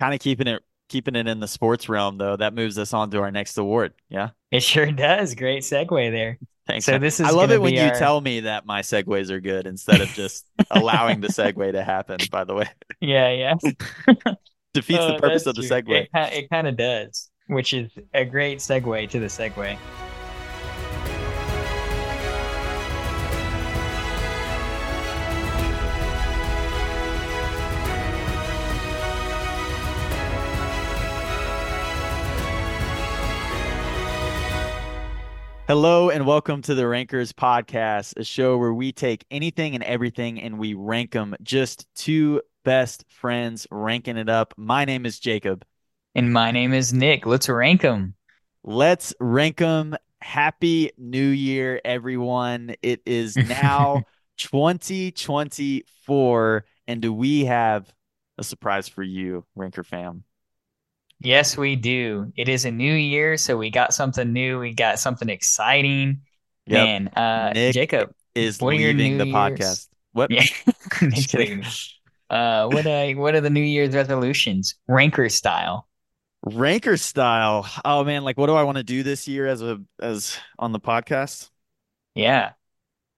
kind of keeping it keeping it in the sports realm though. That moves us on to our next award. Yeah. It sure does. Great segue there. Thanks. So this is I love it when be you tell me that my segues are good instead of just allowing the segue to happen, by the way. Yeah, yeah. Defeats the Oh, purpose of the true. segue. It, it kind of does, which is a great segue to the segue. Hello and welcome to the Rankers Podcast, a show where we take anything and everything and we rank them. Just two best friends ranking it up. My name is Jacob. And my name is Nick. Let's rank them. Let's rank them. Happy New Year, everyone. It is now 2024, and do we have a surprise for you, Ranker fam? Yes, we do. It is a new year, so we got something new. We got something exciting. Yep. Man, uh, Nick Jacob. Is What leaving the Year's- podcast. What? Yeah. Uh, what I what are the New Year's resolutions? Ranker style. Ranker style. Oh man, like what do I want to do this year as a as on the podcast? Yeah,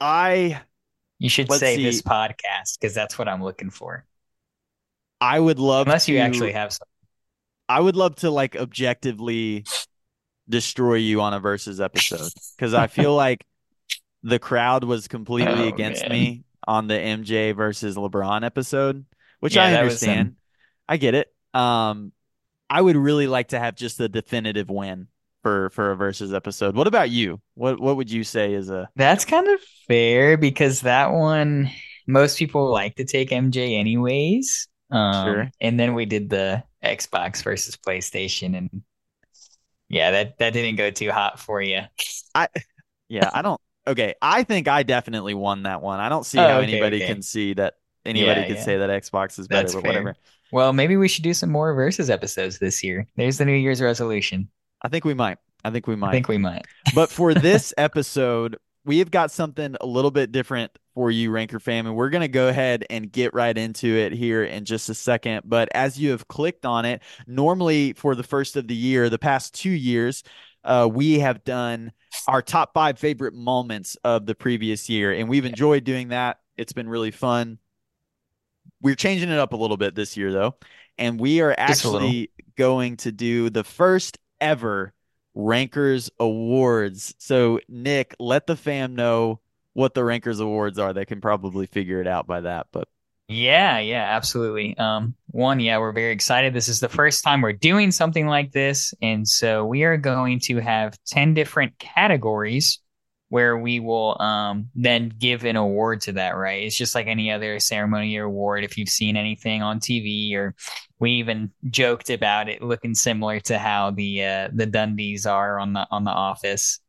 I you should say see. this podcast because that's what I'm looking for. I would love Unless you actually have some. I would love to like objectively destroy you on a versus episode because I feel like the crowd was completely Oh, against man. me on the MJ versus LeBron episode, which Yeah, I understand. I get it. Um, I would really like to have just a definitive win for for a versus episode. What about you? What what would you say is a That's kind of fair because that one, most people like to take MJ anyways. Um, Sure. And then we did the Xbox versus PlayStation, and yeah, that that didn't go too hot for you. I Yeah, I don't. Okay, I think I definitely won that one. I don't see Oh, how okay, anybody okay. can see that anybody Yeah, could yeah. say that Xbox is better, That's but fair. whatever. Well, maybe we should do some more versus episodes this year. There's the New Year's resolution. I think we might. I think we might. I think we might. But for this episode, we have got something a little bit different for you, Ranker fam, and we're going to go ahead and get right into it here in just a second. But as you have clicked on it, normally for the first of the year, the past two years, uh, we have done our top five favorite moments of the previous year, and we've enjoyed doing that. It's been really fun. We're changing it up a little bit this year, though, and we are Just a little. actually going to do the first ever Rankers Awards. So, Nick, let the fam know what the Rankers Awards are. They can probably figure it out by that. But Yeah, yeah, absolutely. Um, one, yeah, we're very excited. This is the first time we're doing something like this, and so we are going to have 10 different categories where we will um then give an award to that, right? It's just like any other ceremony or award if you've seen anything on TV or we even joked about it looking similar to how the uh the Dundies are on the on the office.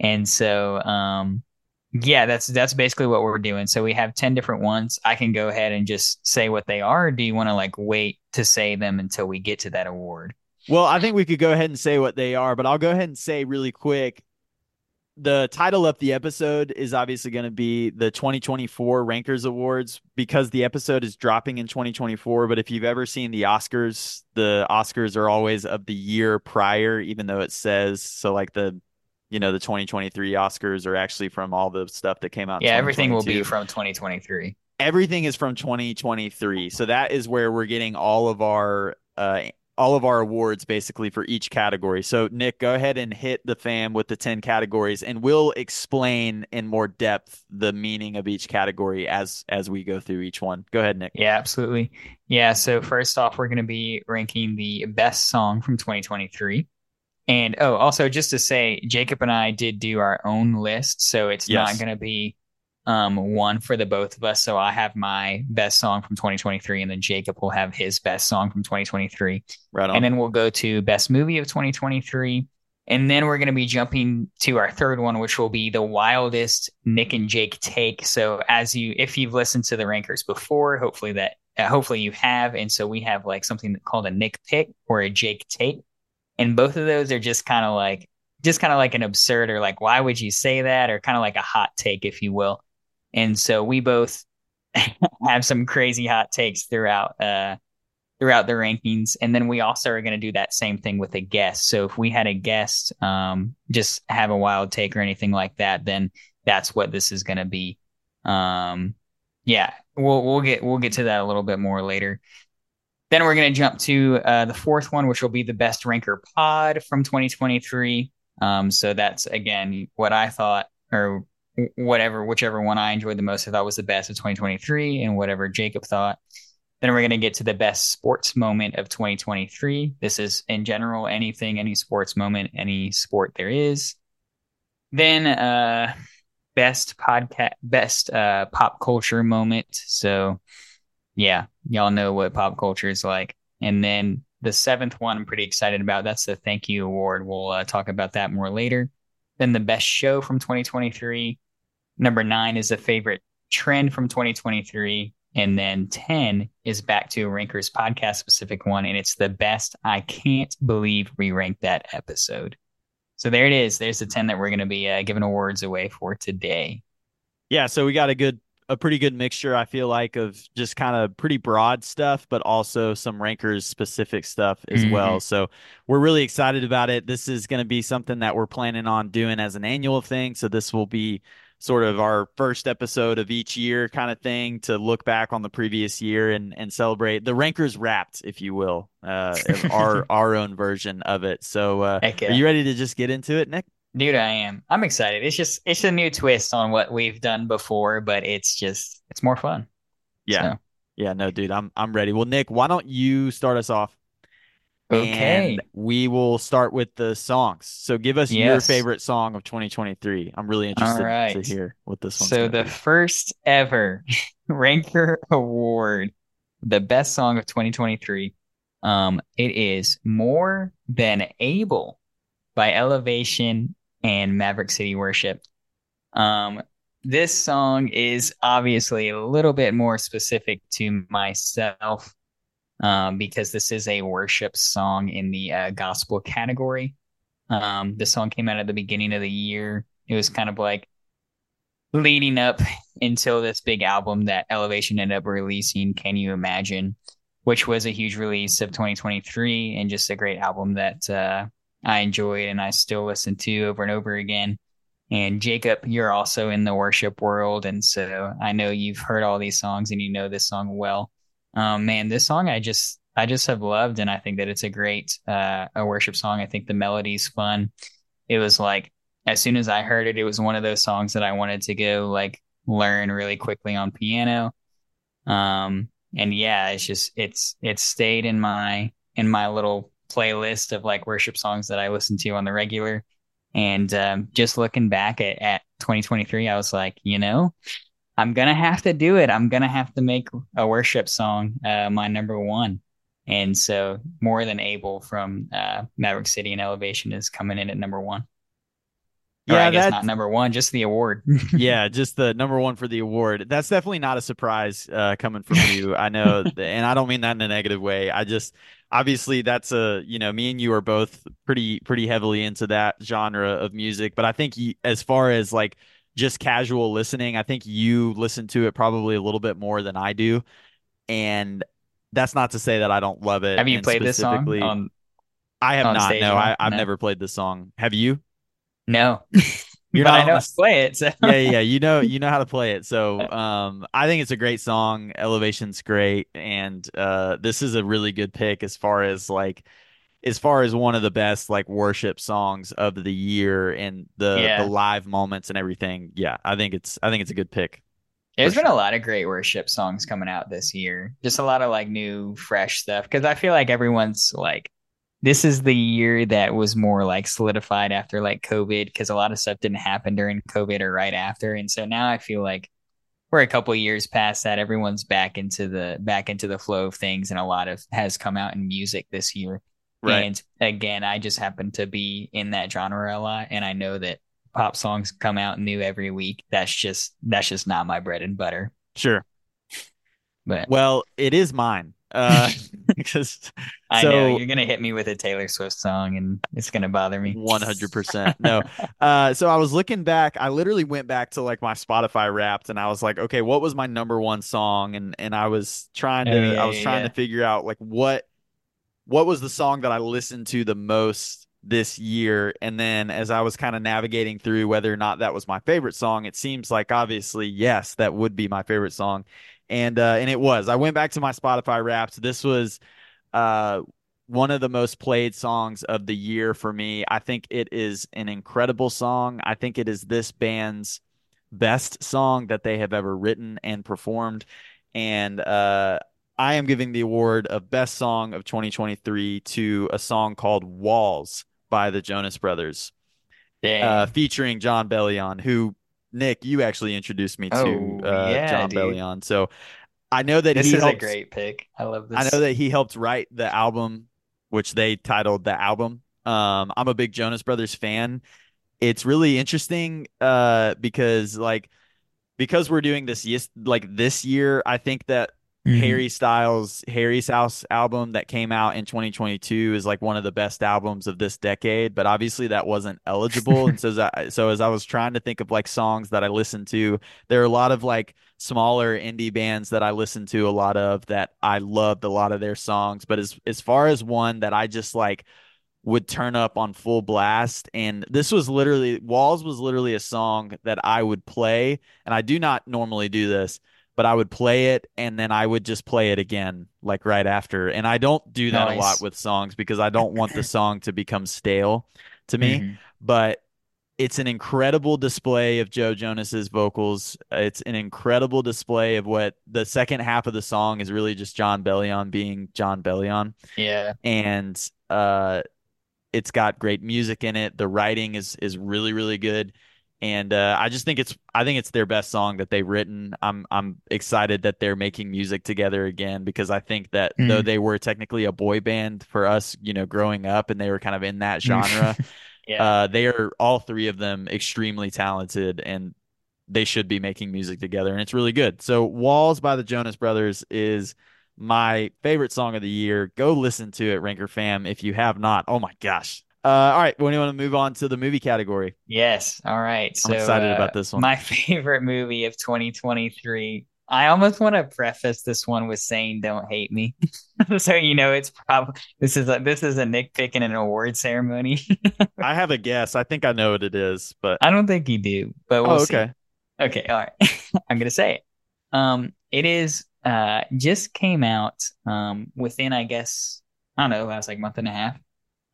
And so um yeah, that's that's basically what we're doing. So we have 10 different ones. I can go ahead and just say what they are. Do you want to like wait to say them until we get to that award? well, I think we could go ahead and say what they are, but I'll go ahead and say really quick. The title of the episode is obviously going to be the 2024 Rankers Awards because the episode is dropping in 2024. But if you've ever seen the Oscars, the Oscars are always of the year prior, even though it says so. Like the, you know, the 2023 Oscars are actually from all the stuff that came out. Yeah, everything will be from 2023. everything is from 2023 so that is where we're getting all of our uh all of our awards basically for each category so nick go ahead and hit the fam with the 10 categories and we'll explain in more depth the meaning of each category as as we go through each one go ahead nick Yeah, absolutely. Yeah, so first off, we're going to be ranking the best song from 2023. And oh, also just to say, Jacob and I did do our own list, so it's Yes. not going to be um one for the both of us. So I have my best song from 2023 and then Jacob will have his best song from 2023. right on And then we'll go to best movie of 2023. And then we're going to be jumping to our third one, which will be the wildest Nick and Jake take. So as you, if you've listened to the rankers before, hopefully that, uh, hopefully you have. And so we have like something called a Nick pick or a Jake take. And both of those are just kind of like, just kind of like an absurd or like, why would you say that? Or kind of like a hot take, if you will. And so we both have some crazy hot takes throughout, uh, throughout the rankings. And then we also are going to do that same thing with a guest. So if we had a guest, um, just have a wild take or anything like that, then that's what this is going to be. Um, yeah, we'll we'll get we'll get to that a little bit more later. Then we're going to jump to uh, the fourth one, which will be the best ranker pod from 2023. Um, so that's again what I thought, or whatever, whichever one I enjoyed the most, I thought was the best of 2023, and whatever Jacob thought. Then we're going to get to the best sports moment of 2023. This is in general anything, any sports moment, any sport there is. Then uh, best podcast, best uh, pop culture moment. So yeah, y'all know what pop culture is like. And then the seventh one, I'm pretty excited about. That's the thank you award. We'll uh, talk about that more later. Then the best show from 2023. Number nine is a favorite trend from 2023. And then 10 is back to Rankers podcast specific one. And it's the best. I can't believe we ranked that episode. So there it is. There's the 10 that we're going to be uh, giving awards away for today. Yeah. So we got a good a pretty good mixture, I feel like, of just kind of pretty broad stuff, but also some rankers specific stuff as mm-hmm. well. So we're really excited about it. This is going to be something that we're planning on doing as an annual thing. So this will be sort of our first episode of each year kind of thing to look back on the previous year and, and celebrate the rankers wrapped, if you will, uh, our, our own version of it. So uh, are you ready to just get into it, Nick? Dude, I am. I'm excited. It's just it's a new twist on what we've done before, but it's just it's more fun. Yeah. So. Yeah, no, dude, I'm I'm ready. Well, Nick, why don't you start us off? Okay. And we will start with the songs. So give us yes. your favorite song of 2023. I'm really interested right. to hear what this one. Is. So the be. first ever Ranker Award, the best song of 2023. Um, it is More Than Able by Elevation and Maverick City Worship. Um, this song is obviously a little bit more specific to myself um, because this is a worship song in the uh, gospel category. Um, the song came out at the beginning of the year. It was kind of like leading up until this big album that Elevation ended up releasing, Can You Imagine, which was a huge release of 2023 and just a great album that uh, I enjoyed and I still listen to over and over again. And Jacob, you're also in the worship world. And so I know you've heard all these songs and you know this song well. Um, man, this song I just, I just have loved. And I think that it's a great, uh, a worship song. I think the melody's fun. It was like, as soon as I heard it, it was one of those songs that I wanted to go like learn really quickly on piano. Um, and yeah, it's just, it's, it's stayed in my, in my little playlist of like worship songs that I listen to on the regular. And um, just looking back at, at 2023, I was like, you know, I'm gonna have to do it. I'm gonna have to make a worship song uh, my number one. And so, more than able from uh, Maverick City and Elevation is coming in at number one. Or yeah, I guess not number one, just the award. yeah, just the number one for the award. That's definitely not a surprise uh, coming from you. I know, and I don't mean that in a negative way. I just obviously that's a you know me and you are both pretty pretty heavily into that genre of music, but I think you, as far as like just casual listening, I think you listen to it probably a little bit more than I do, and that's not to say that I don't love it. Have you played this song? On, I have not. No, I, have no. never played this song. Have you? No. You're not I know how to play it. So. yeah, yeah, you know, you know how to play it. So, um, I think it's a great song. Elevation's great, and uh, this is a really good pick as far as like, as far as one of the best like worship songs of the year and the yeah. the live moments and everything. Yeah, I think it's I think it's a good pick. There's been sure. a lot of great worship songs coming out this year. Just a lot of like new, fresh stuff. Because I feel like everyone's like this is the year that was more like solidified after like COVID because a lot of stuff didn't happen during COVID or right after. And so now I feel like we're a couple years past that. Everyone's back into the back into the flow of things, and a lot of has come out in music this year. Right. And again, I just happen to be in that genre a lot, and I know that pop songs come out new every week. That's just that's just not my bread and butter. Sure. But well, it is mine Uh, because I so know you're gonna hit me with a Taylor Swift song, and it's gonna bother me. 100%. No. Uh, so I was looking back. I literally went back to like my Spotify Wrapped, and I was like, okay, what was my number one song? And and I was trying Oh to, yeah, I was yeah, trying yeah. to figure out like what what was the song that I listened to the most this year. And then as I was kind of navigating through whether or not that was my favorite song, it seems like obviously yes, that would be my favorite song. And uh, and it was. I went back to my Spotify Wrapped. This was uh, one of the most played songs of the year for me. I think it is an incredible song. I think it is this band's best song that they have ever written and performed. And uh, I am giving the award of best song of 2023 to a song called Walls by the Jonas Brothers, uh, featuring Jon Bellion, who Nick, you actually introduced me to Oh uh, yeah, Jon dude. Bellion. So I know that This he is a great pick. I love this. I know that he helped write the album, which they titled the album. Um, I'm a big Jonas Brothers fan. It's really interesting uh, because like because we're doing this yes like this year, I think that hmm Harry Styles' Harry's House album that came out in 2022 is like one of the best albums of this decade, but obviously that wasn't eligible. And so as I, so as I was trying to think of like songs that I listened to, there are a lot of like smaller indie bands that I listened to a lot of that I loved a lot of their songs, but as as far as one that I just like would turn up on full blast. And this was literally, Walls was literally a song that I would play. And I do not normally do this, but I would play it and then I would just play it again, like right after. And I don't do that a lot with songs because I don't want the song to become stale to me. hmm But it's an incredible display of Joe Jonas's vocals. It's an incredible display of what the second half of the song is really just Jon Bellion being Jon Bellion. Yeah. And uh it's got great music in it. The writing is is really really good, and uh, I just think it's I think it's their best song that they've written. I'm I'm excited that they're making music together again because I think that though Mm. they were technically a boy band for us, you know, growing up, and they were kind of in that genre, Yeah. uh, they are all three of them extremely talented and. They should be making music together, and it's really good. So, "Walls" by the Jonas Brothers is my favorite song of the year. Go listen to it, Ranker fam, if you have not. Oh my gosh. Uh, all right, when do you want to move on to the movie category? Yes. All right. I'm excited uh, about this one. my favorite movie of 2023. I almost want to preface this one with saying "Don't hate me," so you know it's probably this is a this is a Nick picking an award ceremony. I have a guess. I think I know what it is, but I don't think you do, but we'll oh, see. okay. Okay, all right. I'm gonna say it. Um, it is uh just came out um within I guess I don't know last like month and a half.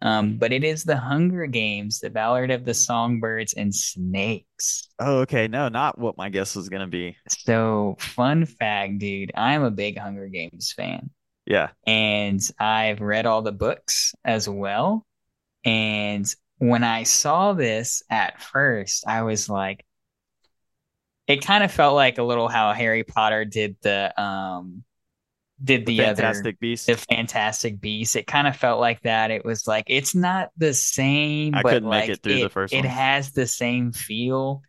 Um, but it is The Hunger Games, The Ballad of the Songbirds and Snakes. Oh, okay. No, not what my guess was gonna be. So, fun fact, dude, I'm a big Hunger Games fan, Yeah. and I've read all the books as well. And when I saw this at first, I was like, it kind of felt like a little how Harry Potter did the um did The the other Fantastic Beast. the Fantastic Beast. It kind of felt like that. It was like it's not the same, I but couldn't make it through the it first it one. has the same feel.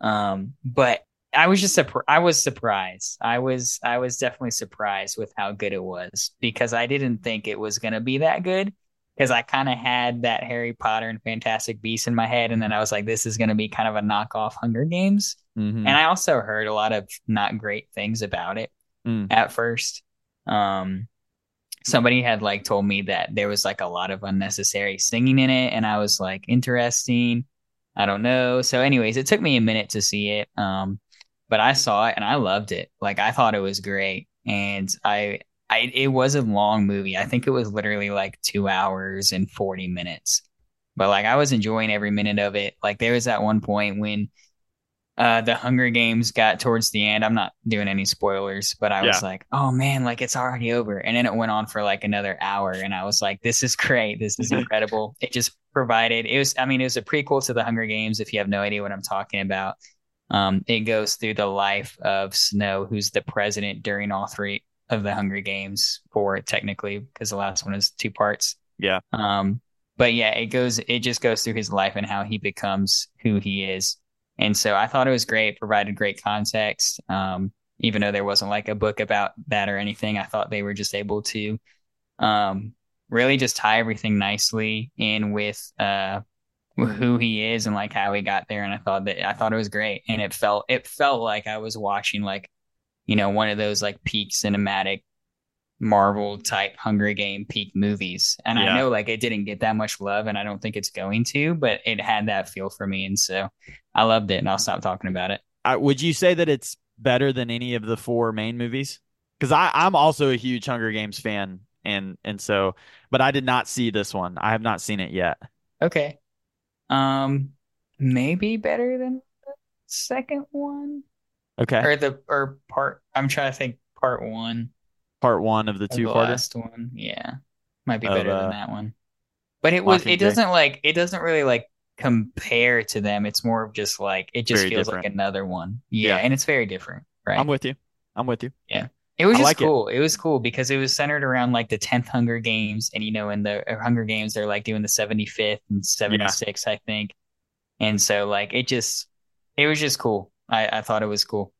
Um, but I was just surprised. I was surprised. I was I was definitely surprised with how good it was because I didn't think it was gonna be that good. Because I kind of had that Harry Potter and Fantastic Beasts in my head, and then I was like, "This is going to be kind of a knockoff Hunger Games." Mm-hmm. And I also heard a lot of not great things about it Mm. at first. Um, somebody had like told me that there was like a lot of unnecessary singing in it, and I was like, interesting. I don't know. So, anyways, it took me a minute to see it. Um, but I saw it and I loved it. Like I thought it was great, and I, I, it was a long movie. I think it was literally like two hours and forty minutes. But like I was enjoying every minute of it. Like there was that one point when uh the Hunger Games got towards the end. I'm not doing any spoilers, but I Yeah. was like, "Oh man, like it's already over." And then it went on for like another hour and I was like, "This is great. This is incredible." It just provided it was I mean, it was a prequel to the Hunger Games if you have no idea what I'm talking about. Um it goes through the life of Snow, who's the president during all three of the Hunger Games, four technically because the last one is two parts. Yeah. Um but yeah, it goes it just goes through his life and how he becomes who he is. And so I thought it was great, provided great context. Um, even though there wasn't like a book about that or anything. I thought they were just able to um, really just tie everything nicely in with uh, who he is and like how he got there. And I thought that I thought it was great, and it felt it felt like I was watching like you know one of those like peak cinematic Marvel type Hunger Game peak movies. And yeah. I know like it didn't get that much love and I don't think it's going to, but it had that feel for me. And so I loved it and I'll stop talking about it. Uh, would you say that it's better than any of the four main movies? Because I'm also a huge Hunger Games fan. And and so but I did not see this one. I have not seen it yet. Okay. Um maybe better than the second one. Okay. Or the or part I'm trying to think part one part one of the two part. Last one, yeah, might be better of, uh, than that one. But it was. It doesn't like. It doesn't really like compare to them. It's more of just like it just very feels different. like another one. Yeah, yeah, and it's very different. Right. I'm with you. I'm with you. Yeah. It was just like cool. It. it. was cool because it was centered around like the 10th Hunger Games. And, you know, in the uh, Hunger Games, they're like doing the 75th and 76, yeah. I think. And so, like, it just, it was just cool. I, I thought it was cool.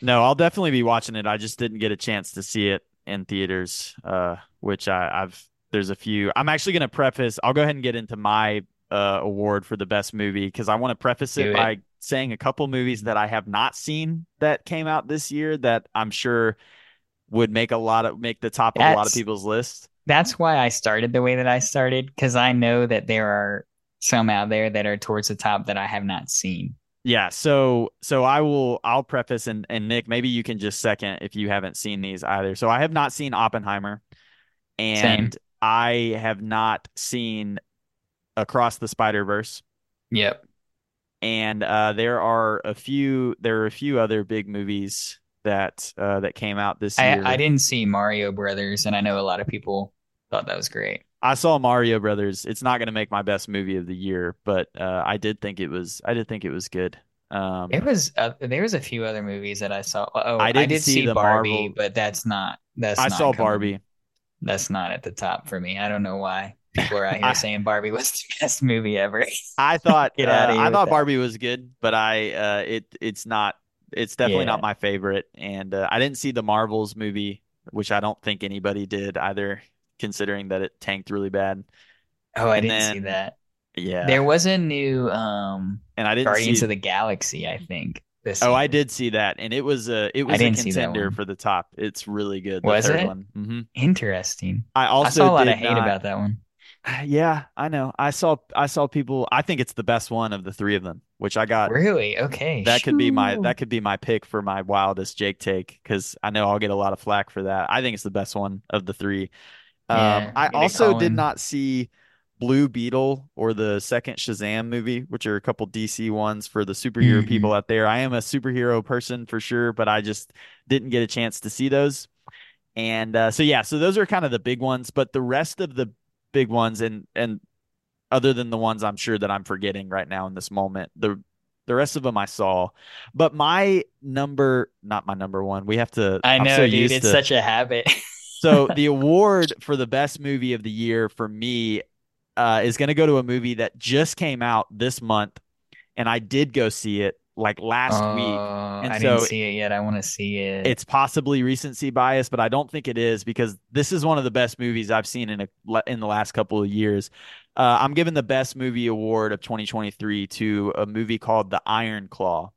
No, I'll definitely be watching it. I just didn't get a chance to see it in theaters, uh, which I, I, have there's a few. I'm actually going to preface. I'll go ahead and get into my uh, award for the best movie because I want to preface it, it, by saying a couple movies that I have not seen that came out this year that I'm sure would make a lot of make the top that's, of a lot of people's list. That's why I started the way that I started because I know that there are some out there that are towards the top that I have not seen. Yeah, so so I will I'll preface and and Nick, maybe you can just second if you haven't seen these either. So I have not seen Oppenheimer and Same. I have not seen Across the Spider-Verse. Yep. And uh, there are a few there are a few other big movies that uh, that came out this year. I, I didn't see Mario Brothers and I know a lot of people thought that was great. I saw Mario Brothers. It's not going to make my best movie of the year, but uh, I did think it was. I did think it was good. Um, it was. Uh, there was a few other movies that I saw. Oh, I, I did see, see Barbie, Marvel. but that's not. That's. I not saw coming, Barbie. That's not at the top for me. I don't know why people are out here I, saying Barbie was the best movie ever. I thought. Uh, I thought that. Barbie was good, but I. Uh, it. It's not. It's definitely yeah. not my favorite, and uh, I didn't see the Marvels movie, which I don't think anybody did either considering that it tanked really bad. Oh, I and didn't then, see that. Yeah, there was a new um, and I didn't Guardians see... of the Galaxy. I think this. Oh, year. I did see that, and it was a it was a contender for the top. It's really good. was it? Mm-hmm. Interesting. I also I saw a lot of hate not... about that one. Yeah, I know. I saw I saw people. I think it's the best one of the three of them, which I got. Really? Okay. That could be my that could be my pick for my wildest Jake take because I know I'll get a lot of flack for that. I think it's the best one of the three. Um, I also did not see Blue Beetle or the second Shazam movie, which are a couple DC ones for the superhero mm-hmm. people out there. I am a superhero person for sure, but I just didn't get a chance to see those. And uh, so yeah, so those are kind of the big ones, but the rest of the big ones and and other than the ones I'm sure that I'm forgetting right now in this moment, the the rest of them I saw. But my number, not my number one. We have to. I know, so dude. It's to, such a habit. so the award for the best movie of the year for me uh, is going to go to a movie that just came out this month, and I did go see it like last uh, week. And I so didn't see it yet. I want to see it. It's possibly recency bias, but I don't think it is because this is one of the best movies I've seen in a in the last couple of years. Uh, I'm giving the best movie award of 2023 to a movie called The Iron Claw.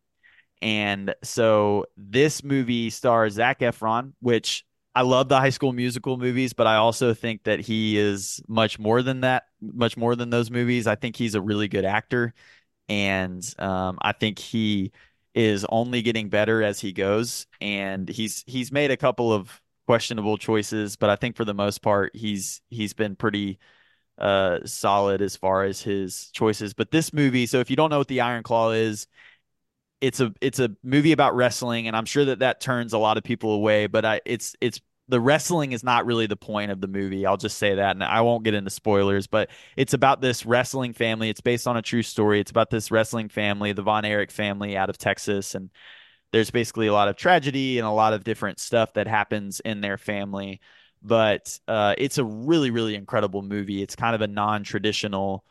And so this movie stars Zac Efron, which I love the high school musical movies, but I also think that he is much more than that, much more than those movies. I think he's a really good actor, and um, I think he is only getting better as he goes. And he's he's made a couple of questionable choices, but I think for the most part, he's he's been pretty uh, solid as far as his choices. But this movie, so if you don't know what the Iron Claw is, it's a it's a movie about wrestling, and I'm sure that that turns a lot of people away. But I, it's it's the wrestling is not really the point of the movie. I'll just say that, and I won't get into spoilers. But it's about this wrestling family. It's based on a true story. It's about this wrestling family, the Von Erich family out of Texas, and there's basically a lot of tragedy and a lot of different stuff that happens in their family. But uh, it's a really really incredible movie. It's kind of a non-traditional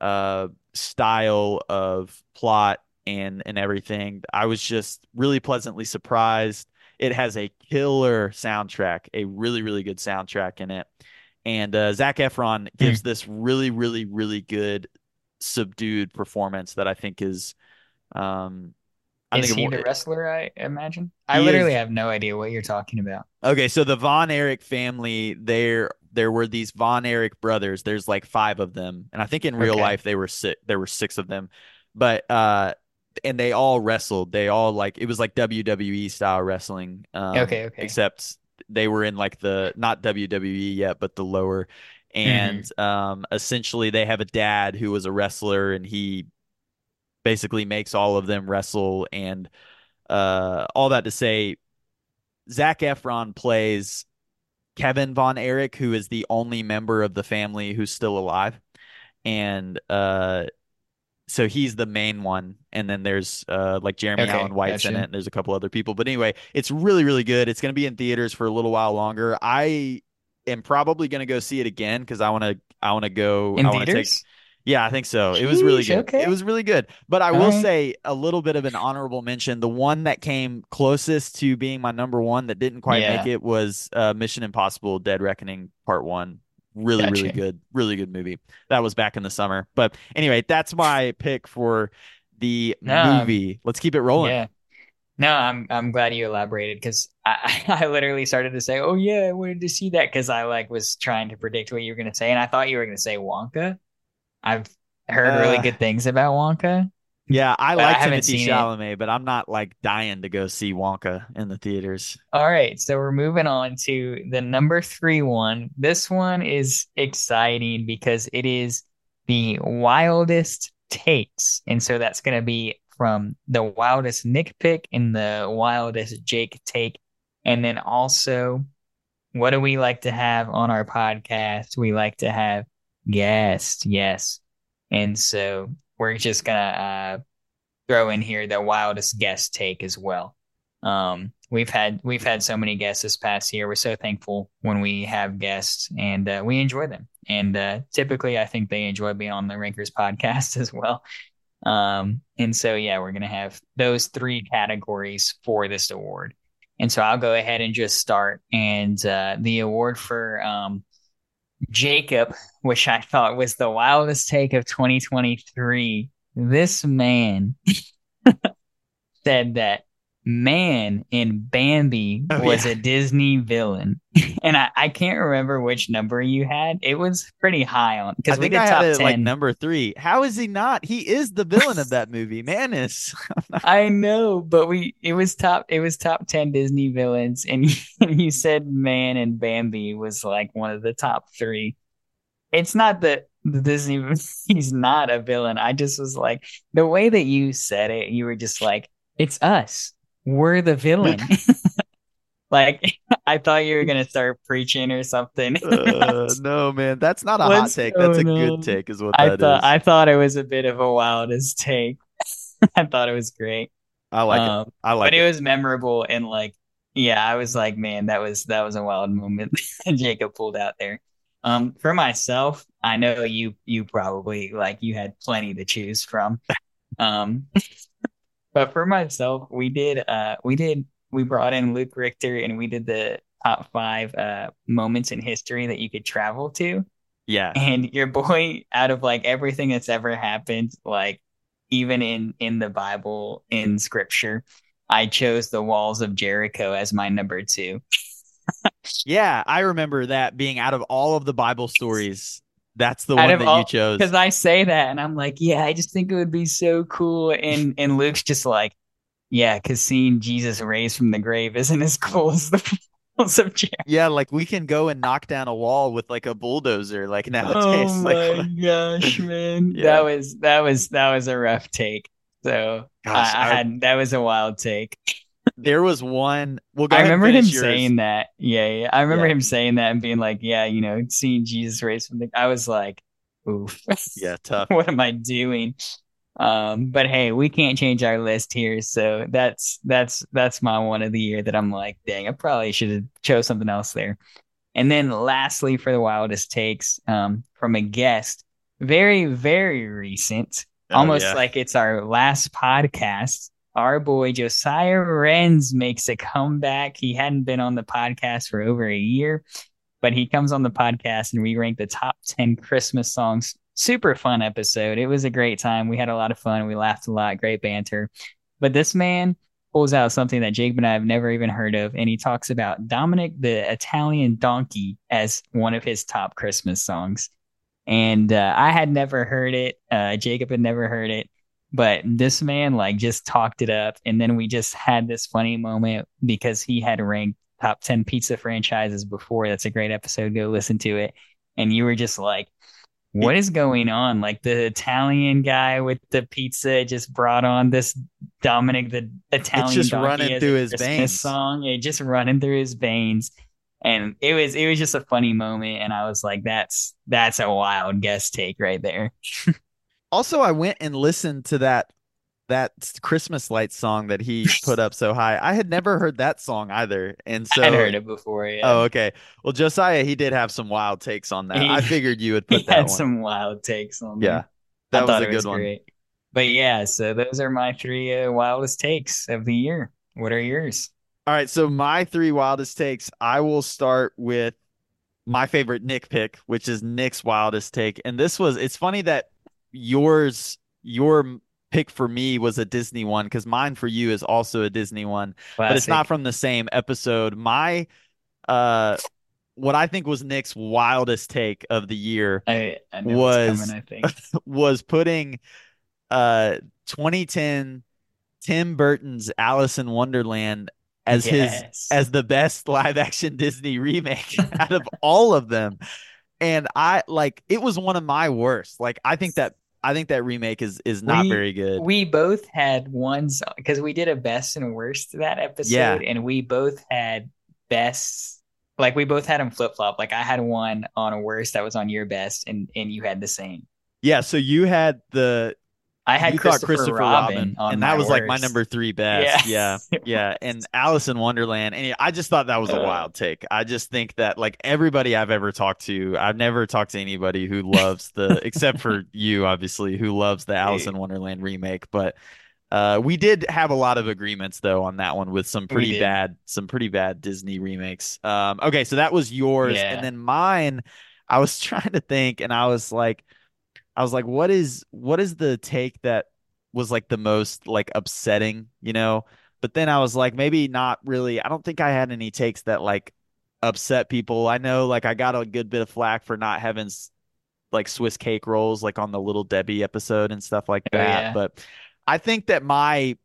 uh, style of plot and and everything. I was just really pleasantly surprised. It has a killer soundtrack, a really, really good soundtrack in it. And uh, Zac Efron gives this really, really, really good subdued performance that I think is. Um, I Is think he it- the wrestler? I imagine. I literally is- have no idea what you're talking about. Okay, so the Von Erich family, there there were these Von Erich brothers. There's like five of them, and I think in real Okay. life they were six. There were six of them, but uh, and they all wrestled. They all like it was like WWE style wrestling. Um, Okay, okay. Except they were in like the not WWE yet, but the lower. And um, essentially, they have a dad who was a wrestler, and he basically makes all of them wrestle. And uh, all that to say, Zac Efron plays Kevin Von Erich, who is the only member of the family who's still alive. And uh, so he's the main one. And then there's uh, like Jeremy Okay, Allen White's in it. And there's a couple other people. But anyway, it's really, really good. It's going to be in theaters for a little while longer. I am probably going to go see it again because I want to. I want to go. In I want to take. theaters? Yeah, I think so. It was really good. okay. It was really good. But I All will right. say a little bit of an honorable mention. The one that came closest to being my number one that didn't quite Yeah. make it was uh, Mission Impossible: Dead Reckoning Part One. Really, really good. Really good movie. That was back in the summer. But anyway, that's my pick for the No, movie. Let's keep it rolling. Yeah. No, I'm I'm glad you elaborated because I, I literally started to say, "Oh yeah, I wanted to see that" because I like was trying to predict what you were going to say, and I thought you were going to say Wonka. I've heard really Uh, good things about Wonka. Yeah, I But I like haven't Timothée seen it. Chalamet, but I'm not like dying to go see Wonka in the theaters. All right, so we're moving on to the number three one. This one is exciting because it is the wildest takes. And so that's going to be from the wildest Nick pick and the wildest Jake take. And then also, what do we like to have on our podcast? We like to have guests, yes. And so we're just to uh, throw in here the wildest guest take as well. Um, we've had we've had so many guests this past year. We're so thankful when we have guests, and uh, we enjoy them. And uh, typically, I think they enjoy being on the Rankers podcast as well. Um, and so, yeah, we're gonna have those three categories for this award. And so, I'll go ahead and just start. And uh, the award for um, Jacob, which I thought was the wildest take of 2023. This man said that man in Bambi Oh, was yeah. a Disney villain. and I, I can't remember which number you had. It was pretty high on because we think did I top had it 10. like number three. How is he not? He is the villain of that movie. Man is I know, but we it was top it was top 10 Disney villains and you, and you said man and Bambi was like one of the top 3. It's not that the Disney he's not a villain. I just was like the way that you said it, you were just like it's us. We're the villain. like I thought you were going to start preaching or something. uh, no man. That's not a hot take. That's a going good take, is what I that is. thought I thought it was a bit of a wildest take. I thought it was great. I like it. Um, I like but it But it. was memorable and like yeah i was like man that was that was a wild moment jacob pulled out there um for myself i know you you probably like you had plenty to choose from um but for myself we did uh we did we brought in luke richter and we did the top five uh moments in history that you could travel to Yeah. and your boy out of like everything that's ever happened like even in in the bible in scripture i chose the walls of jericho as my number two Yeah. I remember that being out of all of the Bible stories. That's the one that all- you chose. because i say that and i'm like yeah i just think it would be so cool and and luke's just like yeah because seeing jesus raised from the grave isn't as cool as the walls of jericho Yeah, like we can go and knock down a wall with like a bulldozer, like oh nowadays. oh like, my gosh man Yeah. that was that was that was a rough take so Gosh, I, I I- had that was a wild take there was one. Well, I remember him yours. saying that. Yeah, yeah. I remember Yeah. him saying that and being like, "Yeah, you know, seeing Jesus raised from the." I was like, "Oof, Yeah, tough. what am I doing?" Um, but hey, we can't change our list here, so that's that's that's my one of the year that I'm like, dang, I probably should have chose something else there. And then lastly, for the wildest takes, um, from a guest, very very recent, Oh, almost yeah. like it's our last podcast. Our boy Josiah Renz makes a comeback. He hadn't been on the podcast for over a year, but he comes on the podcast and we rank the top 10 Christmas songs. Super fun episode. It was a great time. We had a lot of fun. We laughed a lot. Great banter. But this man pulls out something that Jacob and I have never even heard of, and he talks about Dominic the Italian Donkey as one of his top Christmas songs. And uh, I had never heard it. Uh, Jacob had never heard it but this man like just talked it up. And then we just had this funny moment because he had ranked top 10 pizza franchises before. That's a great episode. Go listen to it. And you were just like what is going on? Like the italian guy with the pizza just brought on this dominic the italian it's just running through his Christmas veins. song. It just running through his veins. And it was it was just a funny moment. And i was like that's that's a wild guest take right there also I went and listened to that that Christmas light song that he put up so high. I had never heard that song either. And so I heard it before, yeah. Oh, okay. Well, Josiah, he did have some wild takes on that. He, I figured you would put he that had one. some wild takes on Yeah. That I was a good was one. Great. But yeah, so those are my three uh, wildest takes of the year. What are yours? All right, so my three wildest takes, I will start with my favorite Nick pick, which is Nick's wildest take. And this was it's funny that yours your pick for me was a Disney one because mine for you is also a Disney one, Classic. but it's not from the same episode. My uh what I think was Nick's wildest take of the year I, I was coming, I think. was putting uh 2010 Tim Burton's Alice in Wonderland as Yes. his as the best live action Disney remake out of all of them. And I like it was one of my worst. Like I think that I think that remake is is not We- very good. We both had ones because we did a best and worst that episode, Yeah. and we both had best. Like we both had them flip flop. Like I had one on a worst that was on your best, and and you had the same. yeah, so you had the I had you Christopher, Christopher Robin, Robin, on and that was like my number three best. Yeah, Yeah. yeah, and Alice in Wonderland, and I just thought that was a Uh. wild take. I just think that like everybody I've ever talked to, I've never talked to anybody who loves the, except for you, obviously, who loves the Alice in Wonderland remake. But uh, we did have a lot of agreements though on that one with some pretty bad, some pretty bad Disney remakes. Um, okay, so that was yours, Yeah. and then mine. I was trying to think, and I was like. I was like, what is what is the take that was like the most like upsetting, you know? But then I was like, maybe not really. I don't think I had any takes that like upset people. I know like I got a good bit of flack for not having like Swiss cake rolls like on the Little Debbie episode and stuff like Oh, that. yeah. But I think that my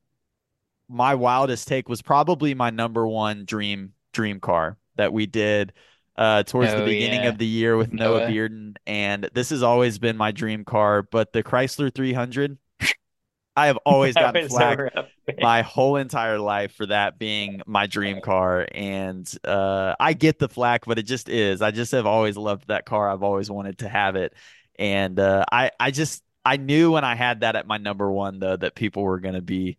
my wildest take was probably my number one dream dream car that we did uh towards the Oh, beginning yeah. of the year with Noah Noah. Bearden and this has always been my dream car but the Chrysler 300 I have always gotten flack a rough pick. my whole entire life for that being my dream car and uh I get the flack but it just is I just have always loved that car I've always wanted to have it and uh I I just I knew when I had that at my number one though that people were going to be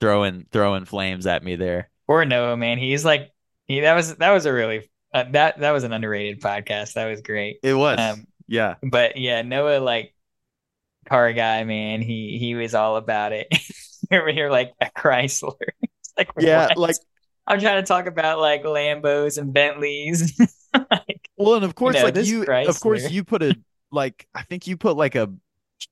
throwing throwing flames at me there Or Noah, man. He's like he that was that was a really uh, that that was an underrated podcast. That was great. it was Um, yeah But yeah, Noah like car guy, man. He he was all about it. Over here like a Chrysler. It's like yeah what? like I'm trying to talk about like Lambos and Bentleys. like, well and of course know, like you of course you put a like I think you put like a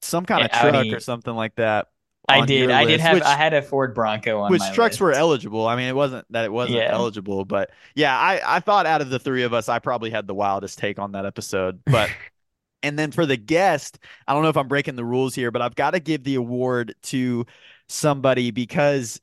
some kind of truck Audi. or something like that I did. I did have which- I had a Ford Bronco on which my trucks list. were eligible. I mean, it wasn't that it wasn't Yeah. eligible, but yeah, I I thought out of the three of us, I probably had the wildest take on that episode. But and then for the guest, I don't know if I'm breaking the rules here, but I've got to give the award to somebody because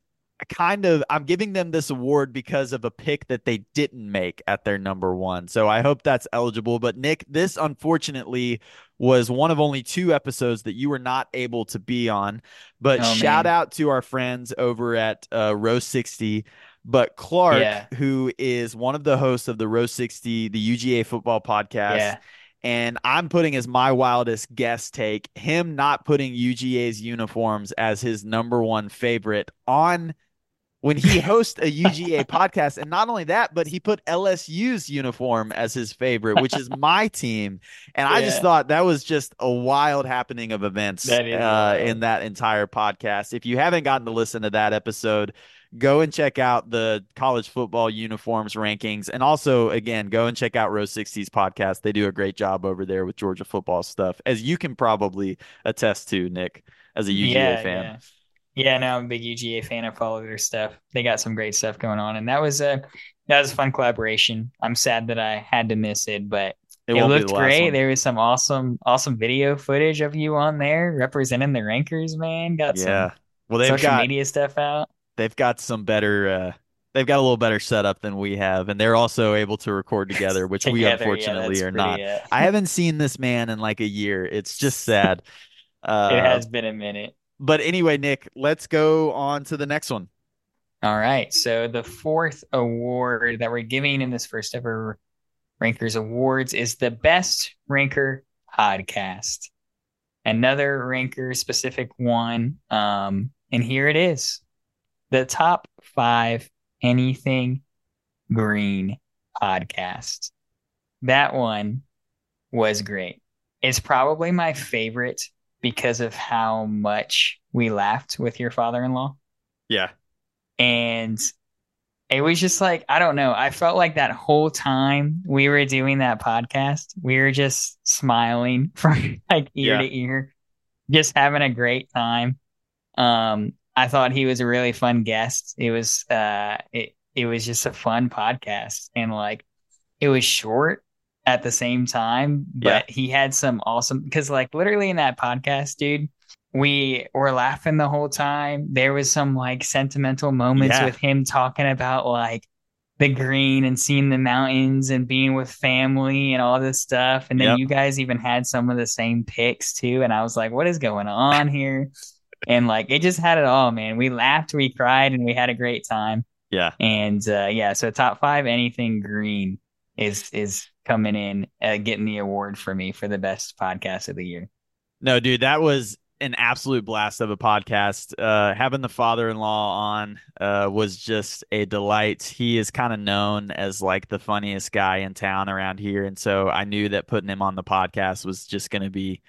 kind of I'm giving them this award because of a pick that they didn't make at their number one. So I hope that's eligible. But Nick, this unfortunately was one of only two episodes that you were not able to be on. But Oh, shout man. out to our friends over at uh, Row 60. But Clark, Yeah. who is one of the hosts of the Row 60, the UGA football podcast, Yeah. and I'm putting as my wildest guest take him not putting UGA's uniforms as his number one favorite on when he hosts a UGA podcast. And not only that, but he put LSU's uniform as his favorite, which is my team. And yeah. I just thought that was just a wild happening of events uh, in that entire podcast. If you haven't gotten to listen to that episode, go and check out the college football uniforms rankings. And also, again, go and check out Row 60's podcast. They do a great job over there with Georgia football stuff, as you can probably attest to, Nick, as a UGA yeah, fan. Yeah. Yeah, no, I'm a big UGA fan. I follow their stuff. They got some great stuff going on, and that was a that was a fun collaboration. I'm sad that I had to miss it, but it, it looked great. One. There was some awesome, awesome video footage of you on there representing the rankers. Man, got yeah. some well, they've social got, media stuff out. They've got some better. uh They've got a little better setup than we have, and they're also able to record together, which together, we unfortunately yeah, are not. Yeah. I haven't seen this man in like a year. It's just sad. Uh, it has been a minute. But anyway, Nick, let's go on to the next one. All right. So the fourth award that we're giving in this first ever Rankers Awards is the Best Ranker Podcast. Another ranker specific one. Um, and here it is the top five anything green podcast. That one was great. It's probably my favorite because of how much we laughed with your father-in-law. Yeah. And it was just like, I don't know. I felt like that whole time we were doing that podcast, we were just smiling from like ear yeah. to ear, just having a great time. Um, I thought he was a really fun guest. It was uh it it was just a fun podcast and like it was short at the same time, but yeah. he had some awesome because like literally in that podcast, dude, we were laughing the whole time. There was some like sentimental moments yeah. with him talking about like the green and seeing the mountains and being with family and all this stuff. And then yep. you guys even had some of the same picks too. And I was like, what is going on here? and like it just had it all, man. We laughed, we cried, and we had a great time. Yeah. And uh, yeah, so top five anything green is is coming in uh, getting the award for me for the best podcast of the year. No, dude, that was an absolute blast of a podcast. Uh, having the father-in-law on uh, was just a delight. He is kind of known as like the funniest guy in town around here, and so I knew that putting him on the podcast was just going to be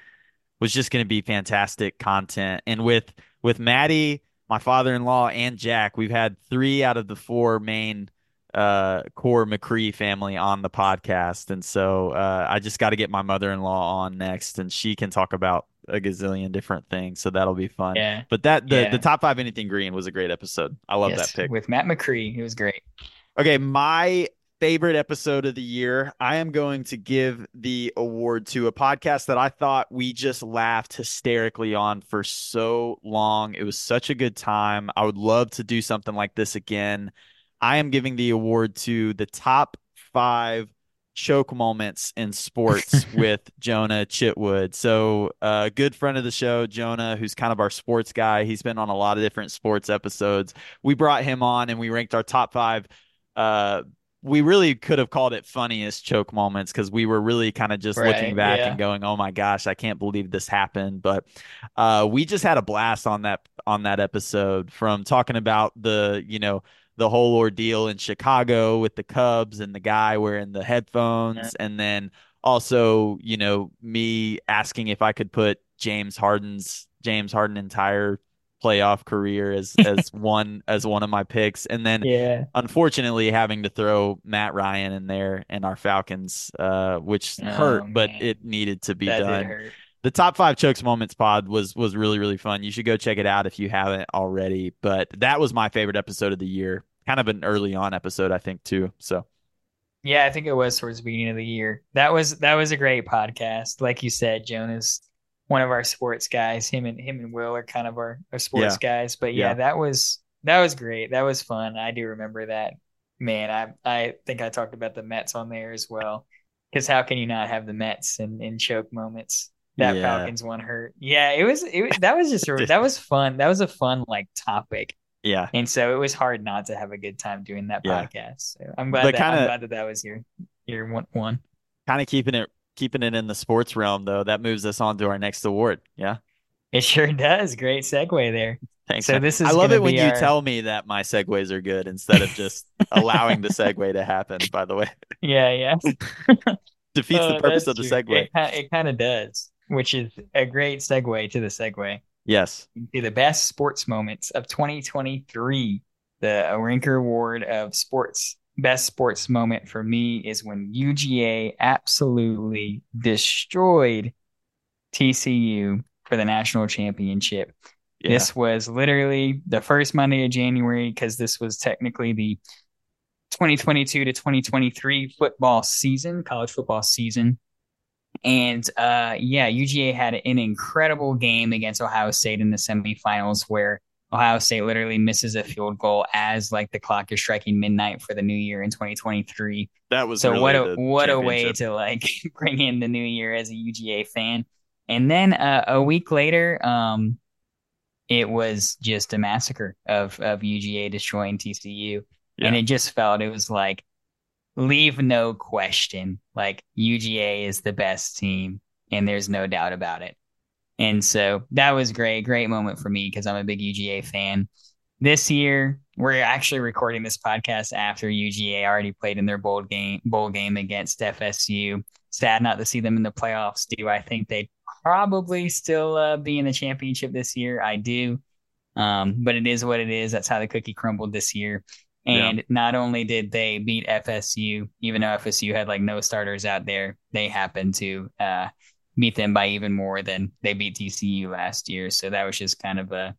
was just going to be fantastic content. And with with Maddie, my father-in-law, and Jack, we've had three out of the four main uh, core McCree family on the podcast, and so uh, I just got to get my mother-in-law on next, and she can talk about a gazillion different things, so that'll be fun. Yeah. But that the yeah. the top five anything green was a great episode. I love yes, that pick with Matt McCree. It was great. Okay, my favorite episode of the year. I am going to give the award to a podcast that I thought we just laughed hysterically on for so long. It was such a good time. I would love to do something like this again. I am giving the award to the top five choke moments in sports with Jonah Chitwood. So, a uh, good friend of the show, Jonah, who's kind of our sports guy. He's been on a lot of different sports episodes. We brought him on and we ranked our top five. Uh, we really could have called it funniest choke moments because we were really kind of just right, looking back yeah. and going, "Oh my gosh, I can't believe this happened." But uh, we just had a blast on that on that episode from talking about the you know the whole ordeal in Chicago with the Cubs and the guy wearing the headphones, and then also, you know, me asking if I could put James Harden's James Harden entire playoff career as as one as one of my picks, and then yeah. unfortunately having to throw Matt Ryan in there and our Falcons, uh, which oh, hurt, man. but it needed to be that done the top five chokes moments pod was was really really fun. You should go check it out if you haven't already. But that was my favorite episode of the year. Kind of an early on episode, I think too. So yeah, I think it was towards the beginning of the year. That was that was a great podcast. Like you said, Jonah's, one of our sports guys. Him and him and Will are kind of our, our sports yeah. guys. But yeah, yeah, that was that was great. That was fun. I do remember that. Man, I I think I talked about the Mets on there as well. Because how can you not have the Mets in, in choke moments? That yeah. Falcons one hurt. Yeah, it was it was, that was just that was fun. That was a fun like topic. Yeah, and so it was hard not to have a good time doing that yeah. podcast. So I'm glad that kinda, I'm glad that that was your your one. one. Kind of keeping it keeping it in the sports realm though. That moves us on to our next award. Yeah, it sure does. Great segue there. Thanks. So this is I love it when you our- tell me that my segues are good instead of just allowing the segue to happen, by the way. Yeah, yeah. Defeats the Uh, purpose of the true. segue. It, it kind of does, which is a great segue to the segue Yes. to the best sports moments of 2023. The Ranker Award of sports best sports moment for me is when UGA absolutely destroyed TCU for the national championship. Yeah. This was literally the first Monday of January because this was technically the 2022 to 2023 football season, college football season. And uh, yeah, UGA had an incredible game against Ohio State in the semifinals where Ohio State literally misses a field goal as like the clock is striking midnight for the new year in 2023. That was So really what a what a way to like bring in the new year as a UGA fan. And then uh, a week later, um, it was just a massacre of of UGA destroying TCU, and it just felt it was like leave no question, like UGA is the best team, and there's no doubt about it. And so that was great, great moment for me because I'm a big UGA fan. This year, we're actually recording this podcast after UGA already played in their bowl game bowl game against FSU. Sad not to see them in the playoffs. Do I think they'd probably still uh, be in the championship this year? I do. Um, but it is what it is. That's how the cookie crumbled this year. And not only did they beat FSU, even though FSU had like no starters out there, they happened to uh, beat them by even more than they beat TCU last year. So that was just kind of a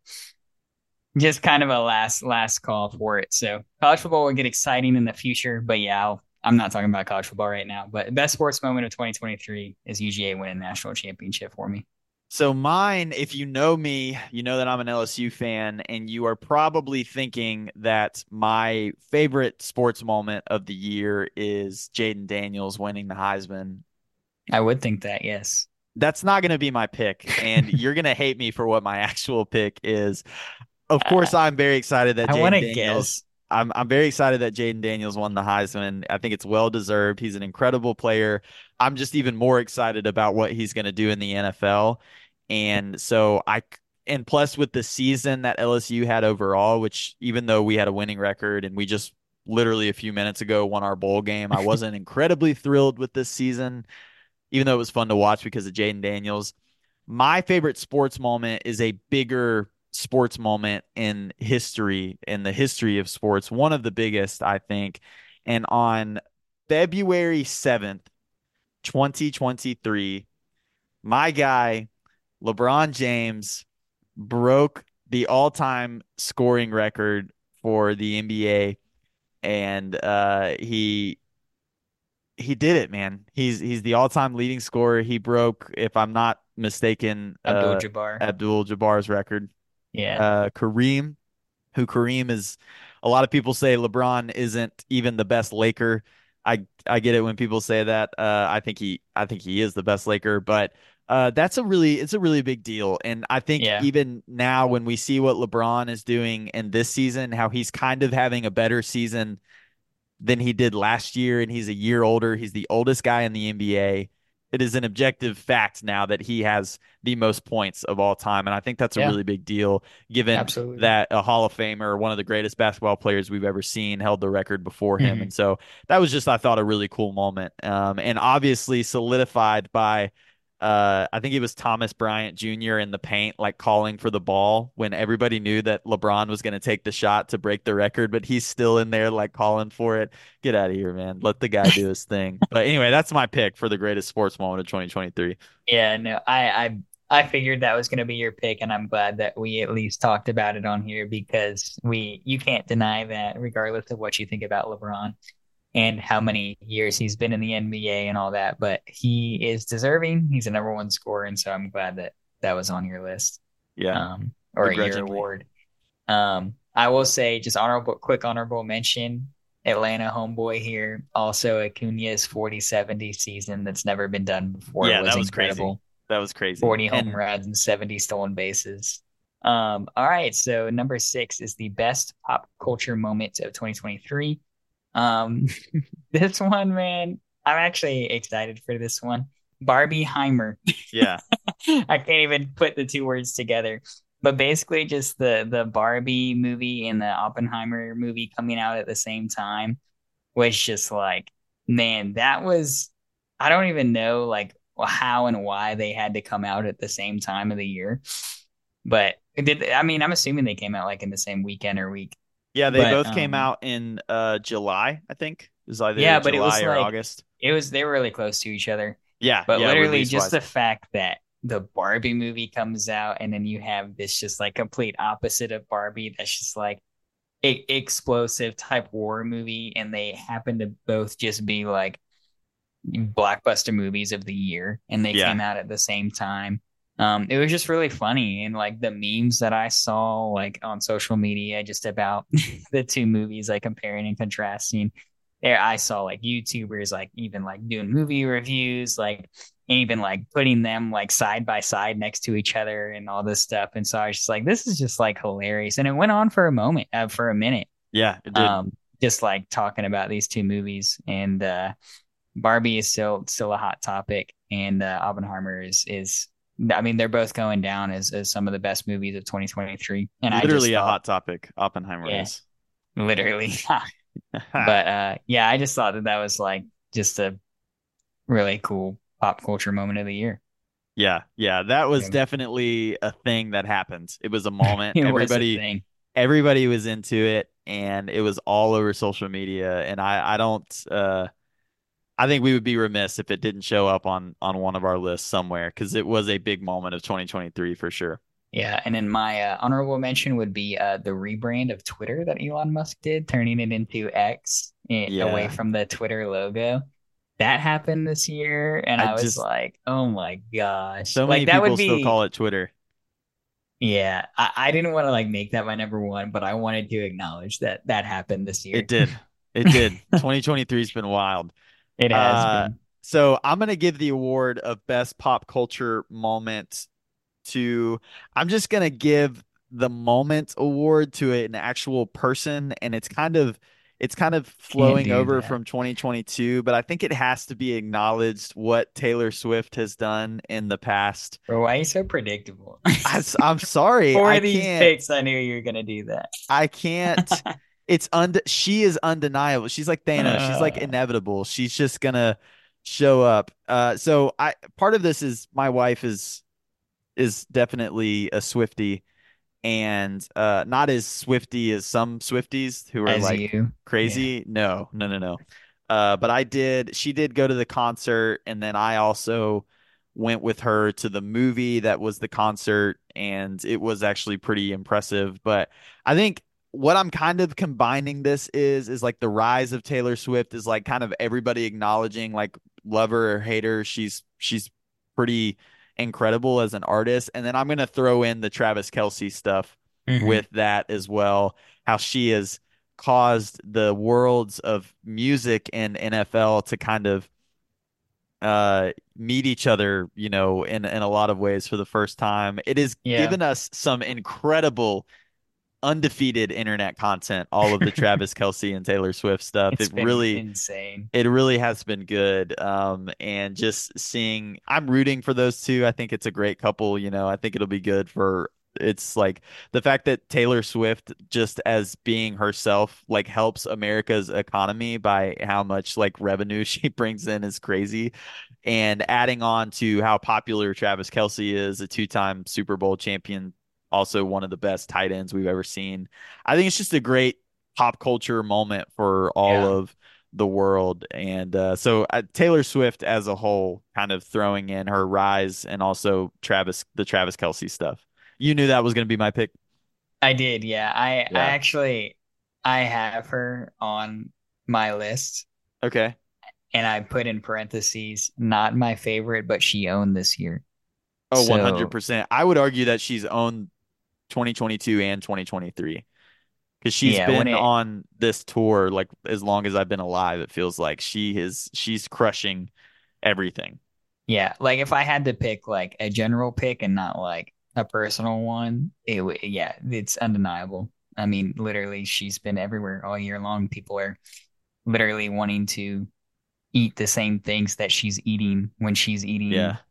just kind of a last last call for it. So college football will get exciting in the future, but yeah, I'll, I'm not talking about college football right now. But best sports moment of 2023 is UGA winning national championship for me. So mine, if you know me, you know that I'm an LSU fan, and you are probably thinking that my favorite sports moment of the year is Jayden Daniels winning the Heisman. I would think that, yes. That's not going to be my pick, and you're going to hate me for what my actual pick is. Of course, uh, I'm very excited that I want Jayden Daniels. guess. I'm I'm very excited that Jayden Daniels won the Heisman. I think it's well deserved. He's an incredible player. I'm just even more excited about what he's going to do in the NFL. And so I and plus with the season that LSU had overall, which even though we had a winning record and we just literally a few minutes ago won our bowl game, I wasn't incredibly thrilled with this season, even though it was fun to watch because of Jayden Daniels. My favorite sports moment is a bigger sports moment in history, in the history of sports, one of the biggest, I think. And on February 7th, 2023, my guy, LeBron James, broke the all time scoring record for the NBA. And uh, he he did it, man. He's he's the all time leading scorer. He broke, if I'm not mistaken, Abdul uh, Abdul Jabbar's record yeah. uh, Kareem, who Kareem is. A lot of people say LeBron isn't even the best Laker. I I get it when people say that. Uh, I think he I think he is the best Laker, but uh, that's a really it's a really big deal. And I think Yeah. even now when we see what LeBron is doing in this season, how he's kind of having a better season than he did last year, and he's a year older. He's the oldest guy in the NBA. It is an objective fact now that he has the most points of all time, and I think that's a Yeah. really big deal given Absolutely. that a Hall of Famer, one of the greatest basketball players we've ever seen, held the record before him. Mhm. And so that was just, I thought, a really cool moment. Um, and obviously solidified by, uh, I think it was Thomas Bryant Jr. in the paint, like calling for the ball when everybody knew that LeBron was going to take the shot to break the record, but he's still in there, like calling for it. Get out of here, man. Let the guy do his thing. But anyway, that's my pick for the greatest sports moment of 2023. Yeah, no, I, I I figured that was going to be your pick, and I'm glad that we at least talked about it on here because we you can't deny that regardless of what you think about LeBron and how many years he's been in the NBA and all that, but he is deserving. He's a number one scorer, and so I'm glad that that was on your list, Yeah. um, or your award. Um, I will say just honorable, quick honorable mention. Atlanta homeboy here, also Acuna's 40-70 season that's never been done before. Yeah, was that was crazy. incredible. That was crazy. 40 home And- runs and 70 stolen bases. Um, all right, so number six is the best pop culture moment of 2023. Um, this one, man, I'm actually excited for this one. Barbie Heimer. yeah. I can't even put the two words together. but basically just the the Barbie movie and the Oppenheimer movie coming out at the same time was just like, man, that was I don't even know like how and why they had to come out at the same time of the year. But did I mean I'm assuming they came out like in the same weekend or week. Yeah, they But both came um out in uh July, I think. It was either yeah, but it was or like August. it was they were really close to each other. Yeah, But yeah, literally just the fact that the Barbie movie comes out and then you have this just like complete opposite of Barbie that's just like e- explosive type war movie and they happen to both just be like blockbuster movies of the year and they Yeah. came out at the same time. Um, it was just really funny and like the memes that I saw like on social media just about the two movies, like comparing and contrasting. There, I saw like YouTubers like even like doing movie reviews, like and even like putting them like side by side next to each other and all this stuff. And so I was just like, this is just like hilarious. And it went on for a moment, uh, for a minute Yeah, it did. um, just like talking about these two movies. And uh, Barbie is still still a hot topic, and uh, Oppenheimer is is. I mean, they're both going down as, as some of the best movies of 2023. And I Literally just a hot topic. Oppenheimer Yeah. is. literally. but uh, yeah, I just thought that that was like just a really cool pop culture moment of the year. yeah, yeah, that was Yeah. definitely a thing that happened. It was a moment. It was a Everybody everybody was into it and it was all over social media and I I don't uh I think we would be remiss if it didn't show up on on one of our lists somewhere because it was a big moment of 2023 for sure. Yeah, and then my uh, honorable mention would be uh, the rebrand of Twitter that Elon Musk did, turning it into X eh, Yeah. away from the Twitter logo. That happened this year, and I I, was just- like, "Oh my gosh!" So like many that people would be, still call it Twitter. yeah. I, I didn't want to like make that my number one, but I wanted to acknowledge that that happened this year. It did. It did. 2023's been wild. It has Uh, been. So I'm gonna give the award of best pop culture moment to I'm just gonna give the moment award to an actual person, and it's kind of it's kind of flowing over that. from 2022, but I think it has to be acknowledged what Taylor Swift has done in the past. Bro, why are you so predictable? I, am sorry, For I these can't. picks, I knew you were gonna do that. I can't. It's und she is undeniable. She's like Thanos. She's like Uh. inevitable. She's just gonna show up. Uh so I part of this is my wife is is definitely a Swiftie and uh not as Swiftie as some Swifties who are As like you, crazy. No, no, no, no. Uh, but I did. She did go to the concert, and then I also went with her to the movie that was the concert, and it was actually pretty impressive. But I think what I'm kind of combining this is is like the rise of Taylor Swift is like kind of everybody acknowledging like love her or hate her, she's she's pretty incredible as an artist. And then I'm gonna throw in the Travis Kelce stuff Mhm. with that as well. How she has caused the worlds of music and NFL to kind of uh meet each other, you know, in in a lot of ways for the first time. It has Yeah. given us some incredible undefeated internet content, all of the Travis Kelce and Taylor Swift stuff. It's it really insane. it really has been good. Um, and just seeing, I'm rooting for those two. I think it's a great couple. You know, I think it'll be good for. It's like the fact that Taylor Swift, just as being herself, like helps America's economy by how much like revenue she brings in is crazy. And adding on to how popular Travis Kelce is, a two-time Super Bowl champion, also one of the best tight ends we've ever seen. I think it's just a great pop culture moment for all Yeah. of the world. And uh, so uh, Taylor Swift as a whole, kind of throwing in her rise and also Travis, the Travis Kelce stuff. You knew that was going to be my pick. I did, yeah. I Yeah. I actually I have her on my list Okay. and I put in parentheses not my favorite, but she owned this year. Oh, So- 100%. I would argue that she's owned 2022 and 2023 because she's Yeah, been it- on this tour like as long as I've been alive. It feels like she is she's crushing everything. Yeah, like if I had to pick like a general pick and not like a personal one, it would yeah, it's undeniable. I mean, literally she's been everywhere all year long. People are literally wanting to eat the same things that she's eating when she's eating Yeah.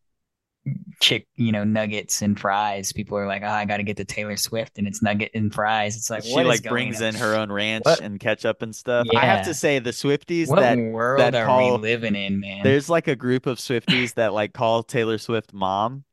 Chick, you know, nuggets and fries. People are like, oh, I got to get the Taylor Swift and it's nugget and fries. It's like, she what is like going brings on? in her own ranch What? and ketchup and stuff. I have to say the Swifties What that world that are we call living in, man? there's like a group of Swifties that like call Taylor Swift mom,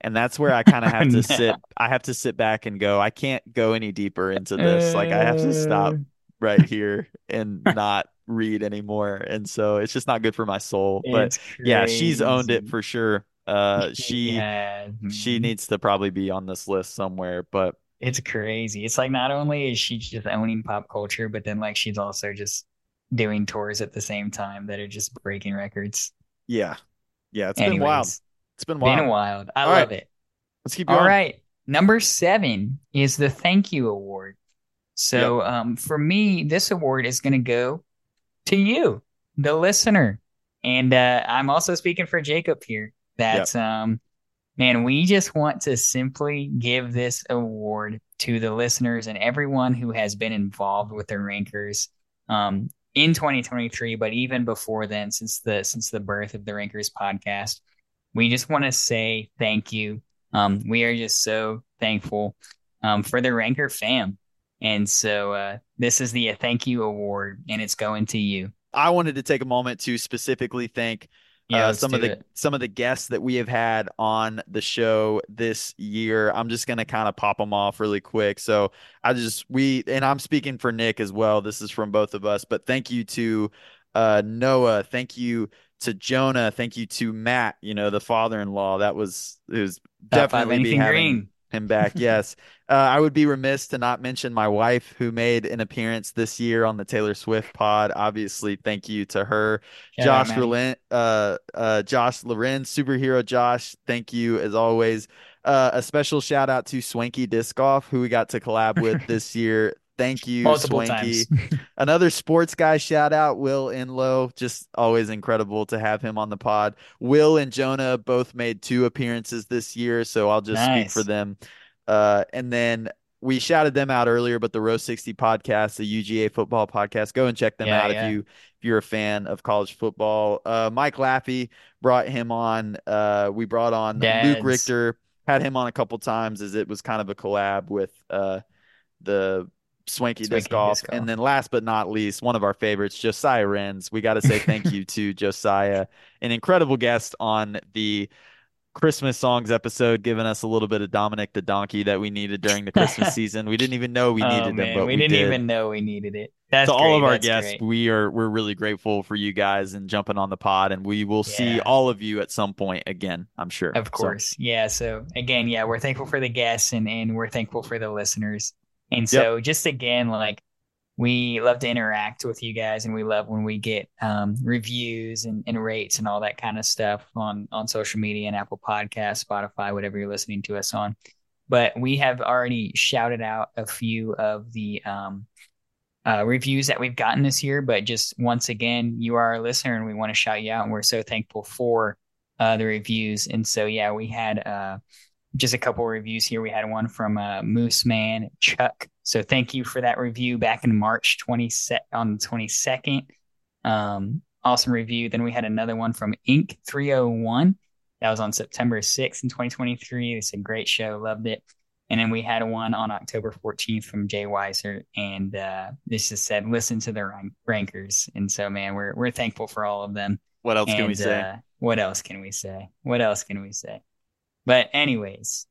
and that's where I kind of have to sit. I have to sit back and go. I can't go any deeper into this. Like I have to Uh, stop right here and not read anymore. And so it's just not good for my soul. But it's yeah, she's owned it for sure. Uh, She she she needs to probably be on this list somewhere. But It's crazy. It's like not only is she just owning pop culture, but then like she's also just doing tours at the same time that are just breaking records. yeah, yeah, it's been wild. It's been been wild. wild. I All right, love it. let's keep going. All right. Number seven is the thank you award. Yep. So um, for me, this award is going to go to you, the listener. And uh, I'm also speaking for Jacob here. Yep. Um, man, we just want to simply give this award to the listeners and everyone who has been involved with the Rankers um, in 2023, but even before then, since the since the birth of the Rankers podcast. We just want to say thank you. Um, we are just so thankful um, for the Ranker fam. And so uh, this is the thank you award, and it's going to you. I wanted to take a moment to specifically thank Yeah, uh, some of the it. some of the guests that we have had on the show this year. I'm just gonna kind of pop them off really quick. So I just we and I'm speaking for Nick as well. This is from both of us, but thank you to uh, Noah. Thank you to Jonah. Thank you to Matt. You know the father-in-law. That was it was Top definitely be having green. Him back. Yes. Uh, I would be remiss to not mention my wife who made an appearance this year on the Taylor Swift pod. Obviously, thank you to her. Out, Josh. Loren, uh, uh, Josh Lorenz, superhero Josh. Thank you as always. Uh, a special shout out to Swanky Disc Golf, who we got to collab with this year. Thank you, Multiple Swanky. Another sports guy shout out, Will Inlow. Just always incredible to have him on the pod. Will and Jonah both made two appearances this year, so I'll just speak for them. Uh, and then we shouted them out earlier, but the Row 60 podcast, the UGA football podcast, go and check them Yeah, out if you if you're a fan of college football. Uh, Mike Laffey brought him on. Uh, we brought on Luke Richter, had him on a couple times as it was kind of a collab with uh the Swanky Disc Golf. Disc And then last but not least, one of our favorites, Josiah Renz. We got to say thank you to Josiah, an incredible guest on the Christmas songs episode, giving us a little bit of Dominic the Donkey that we needed during the Christmas season. We didn't even know we Oh needed him, man, but we we didn't did. even know we needed it. That's To all of our guests, great. we are we're really grateful for you guys and jumping on the pod, and we will see all of you at some point again, I'm sure. Of So, course. Yeah. So again, yeah, we're thankful for the guests and, and we're thankful for the listeners. And Yep. so just again, like we love to interact with you guys and we love when we get um, reviews and, and rates and all that kind of stuff on, on social media and Apple Podcasts, Spotify, whatever you're listening to us on. But we have already shouted out a few of the um, uh, reviews that we've gotten this year. But just once again, you are a listener and we want to shout you out. And we're so thankful for uh, the reviews. And so, yeah, we had uh, just a couple reviews here. We had one from uh, Moose Man Chuck. So thank you for that review back in March 20 on the 22nd. Um, awesome review. Then we had another one from Inc 301. That was on September 6th in 2023. It's a great show. Loved it. And then we had one on October 14th from Jay Weiser. And uh, this just said, listen to the rank- rankers. And so, man, we're, we're thankful for all of them. what else can we say? uh, what else can we say? What else can we say? But anyways,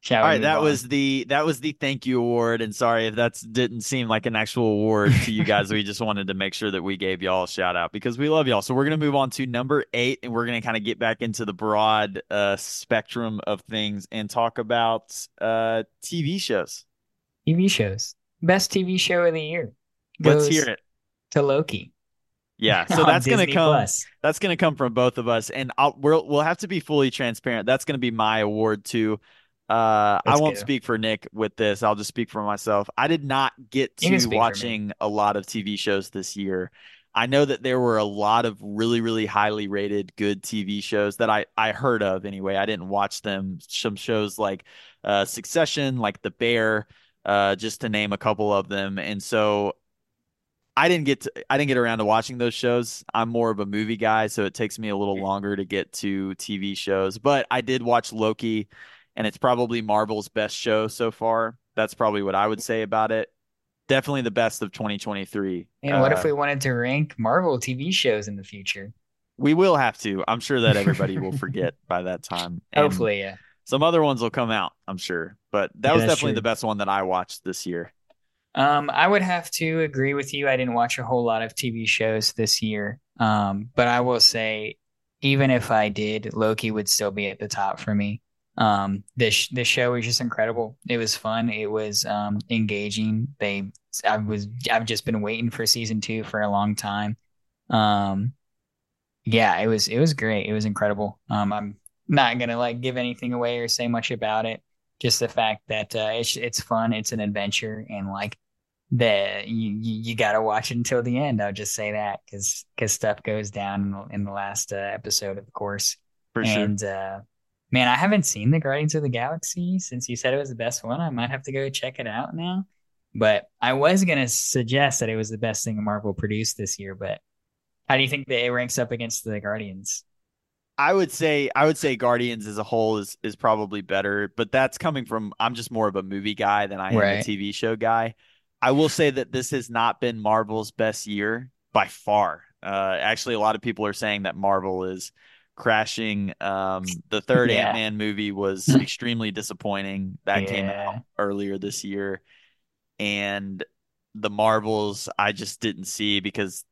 shall All right, that on? was the that was the thank you award, and sorry if that didn't seem like an actual award to you guys. we just wanted to make sure that we gave y'all a shout out because we love y'all. So we're gonna move on to number eight, and we're gonna kind of get back into the broad uh, spectrum of things and talk about uh, TV shows. TV shows. Best TV show of the year. Let's hear it. To Loki. Yeah, so on that's gonna come. Plus. That's gonna come from both of us, and I'll we'll we'll have to be fully transparent. That's gonna be my award too. Uh, I Let's won't go. speak for Nick with this. I'll just speak for myself. I did not get to speak for me. watching a lot of TV shows this year. I know that there were a lot of really, really highly rated good TV shows that I I heard of anyway. I didn't watch them. Some shows like uh, Succession, like The Bear, uh, just to name a couple of them. And so I didn't get to, I didn't get around to watching those shows. I'm more of a movie guy, so it takes me a little longer to get to TV shows. But I did watch Loki, and it's probably Marvel's best show so far. That's probably what I would say about it. Definitely the best of 2023. And what if Uh, we wanted to rank Marvel TV shows in the future? we will have to. I'm sure that everybody will forget by that time, and Hopefully, yeah. some other ones will come out. I'm sure, but that Yeah, was definitely true. the best one that I watched this year. Um, I would have to agree with you. I didn't watch a whole lot of TV shows this year. Um, but I will say, even if I did, Loki would still be at the top for me. Um, this this show was just incredible. It was fun. It was um engaging. They I was I've just been waiting for season two for a long time. Um, yeah, it was it was great. It was incredible. Um, I'm not gonna like give anything away or say much about it. Just the fact that uh, it's it's fun, it's an adventure, and like the you you, got to watch it until the end. I'll just say that because because stuff goes down in the, in the last uh, episode, of course. For sure. And uh, man, I haven't seen the Guardians of the Galaxy since you said it was the best one. I might have to go check it out now. But I was gonna suggest that it was the best thing Marvel produced this year. But how do you think that it ranks up against the Guardians? I would say I would say Guardians as a whole is is probably better, but that's coming from I'm just more of a movie guy than I am a TV show guy. I will say that this has not been Marvel's best year by far. Uh, actually, a lot of people are saying that Marvel is crashing. Um, the third Yeah. Ant-Man movie was extremely disappointing. That came out earlier this year, and the Marvels I just didn't see because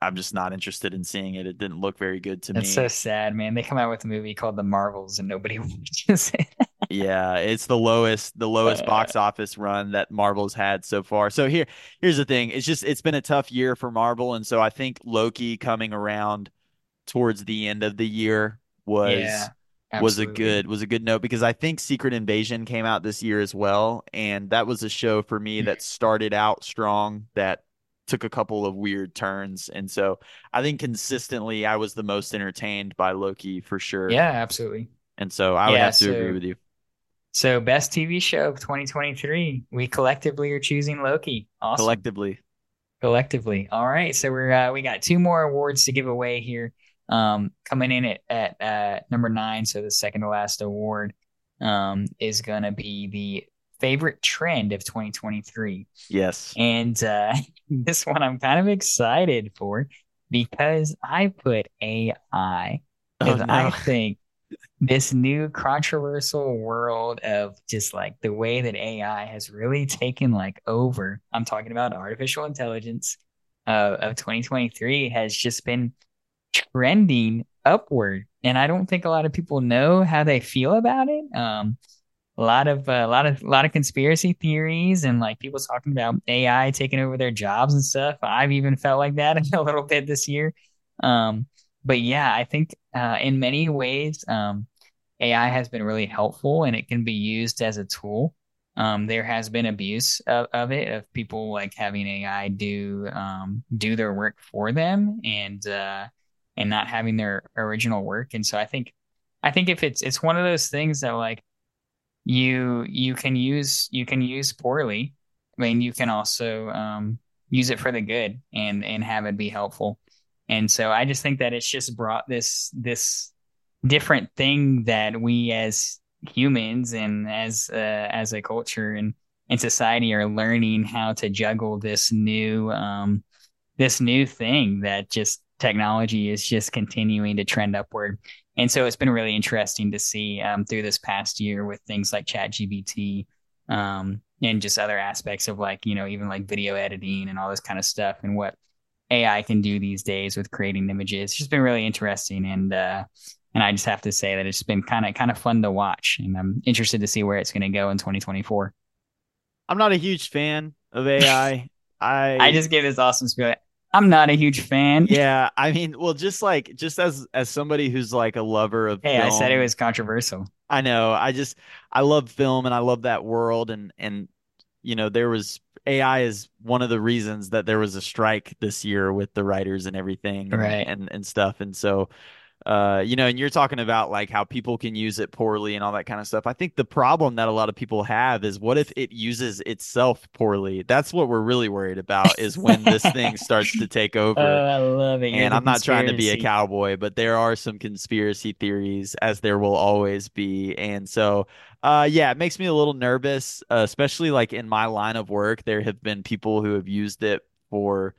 I'm just not interested in seeing it. It didn't look very good to That's me. It's so sad, man. They come out with a movie called The Marvels and nobody watches it. Yeah, it's the lowest the lowest Uh, box office run that Marvel's had so far. So here here's the thing. It's just it's been a tough year for Marvel and so I think Loki coming around towards the end of the year was Yeah, was a good was a good note because I think Secret Invasion came out this year as well and that was a show for me that started out strong that took a couple of weird turns and so I think consistently I was the most entertained by Loki for sure. Yeah, absolutely. And so I would Yeah, have to agree with you. So best TV show of 2023. We collectively are choosing Loki. Awesome. Collectively. Collectively. All right. So we're uh, we got two more awards to give away here. Um, coming in at at uh, number nine, so the second to last award um is gonna be the favorite trend of 2023. Yes. And uh, this one I'm kind of excited for because I put AI Oh because I think this new controversial world of just like the way that AI has really taken like over. I'm talking about artificial intelligence uh, of 2023 has just been trending upward, and I don't think a lot of people know how they feel about it. Um, a lot of uh, a lot of a lot of conspiracy theories and like people talking about AI taking over their jobs and stuff. I've even felt like that a little bit this year. Um, but yeah, I think uh, in many ways, um, AI has been really helpful and it can be used as a tool. Um, there has been abuse of, of it, of people like having AI do um, do their work for them and uh, and not having their original work. And so I think I think if it's it's one of those things that like you you can use you can use poorly. I mean, you can also um, use it for the good and and have it be helpful. And so I just think that it's just brought this this different thing that we as humans and as uh, as a culture and and society are learning how to juggle this new um this new thing that just technology is just continuing to trend upward. And so it's been really interesting to see um, through this past year with things like ChatGPT um, and just other aspects of like, you know, even like video editing and all this kind of stuff and what AI can do these days with creating images. It's just been really interesting. And, uh, and I just have to say that it's been kind of kind of fun to watch, and I'm interested to see where it's going to go in 2024. I'm not a huge fan of AI. I I just gave this awesome spiel. I'm not a huge fan. yeah, I mean, well, just like just as as somebody who's like a lover of Hey, I said it was controversial. I know. I just I love film and I love that world and and you know, there was AI is one of the reasons that there was a strike this year with the writers and everything and Right. and, and stuff. And so uh, you know, and you're talking about like how people can use it poorly and all that kind of stuff. I think the problem that a lot of people have is what if it uses itself poorly? That's what we're really worried about is when this thing starts to take over. Oh, I love it. You're And I'm not trying to be a cowboy, but there are some conspiracy theories, as there will always be. And so, uh, yeah, it makes me a little nervous, uh, especially like in my line of work. There have been people who have used it for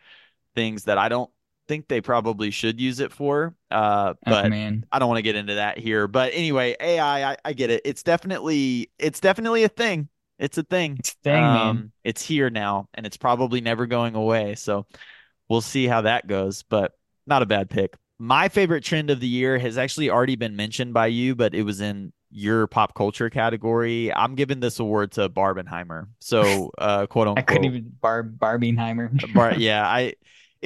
things that I don't think they probably should use it for. Uh, Oh but man, I don't want to get into that here. But anyway, AI, I, I, get it. It's definitely it's definitely a thing. It's a thing. it's a thing, man. Um, it's here now, and it's probably never going away. So we'll see how that goes. But not a bad pick. My favorite trend of the year has actually already been mentioned by you, but it was in your pop culture category. I'm giving this award to Barbenheimer. So, uh, quote unquote. I couldn't even bar Barbieheimer. Bar yeah, I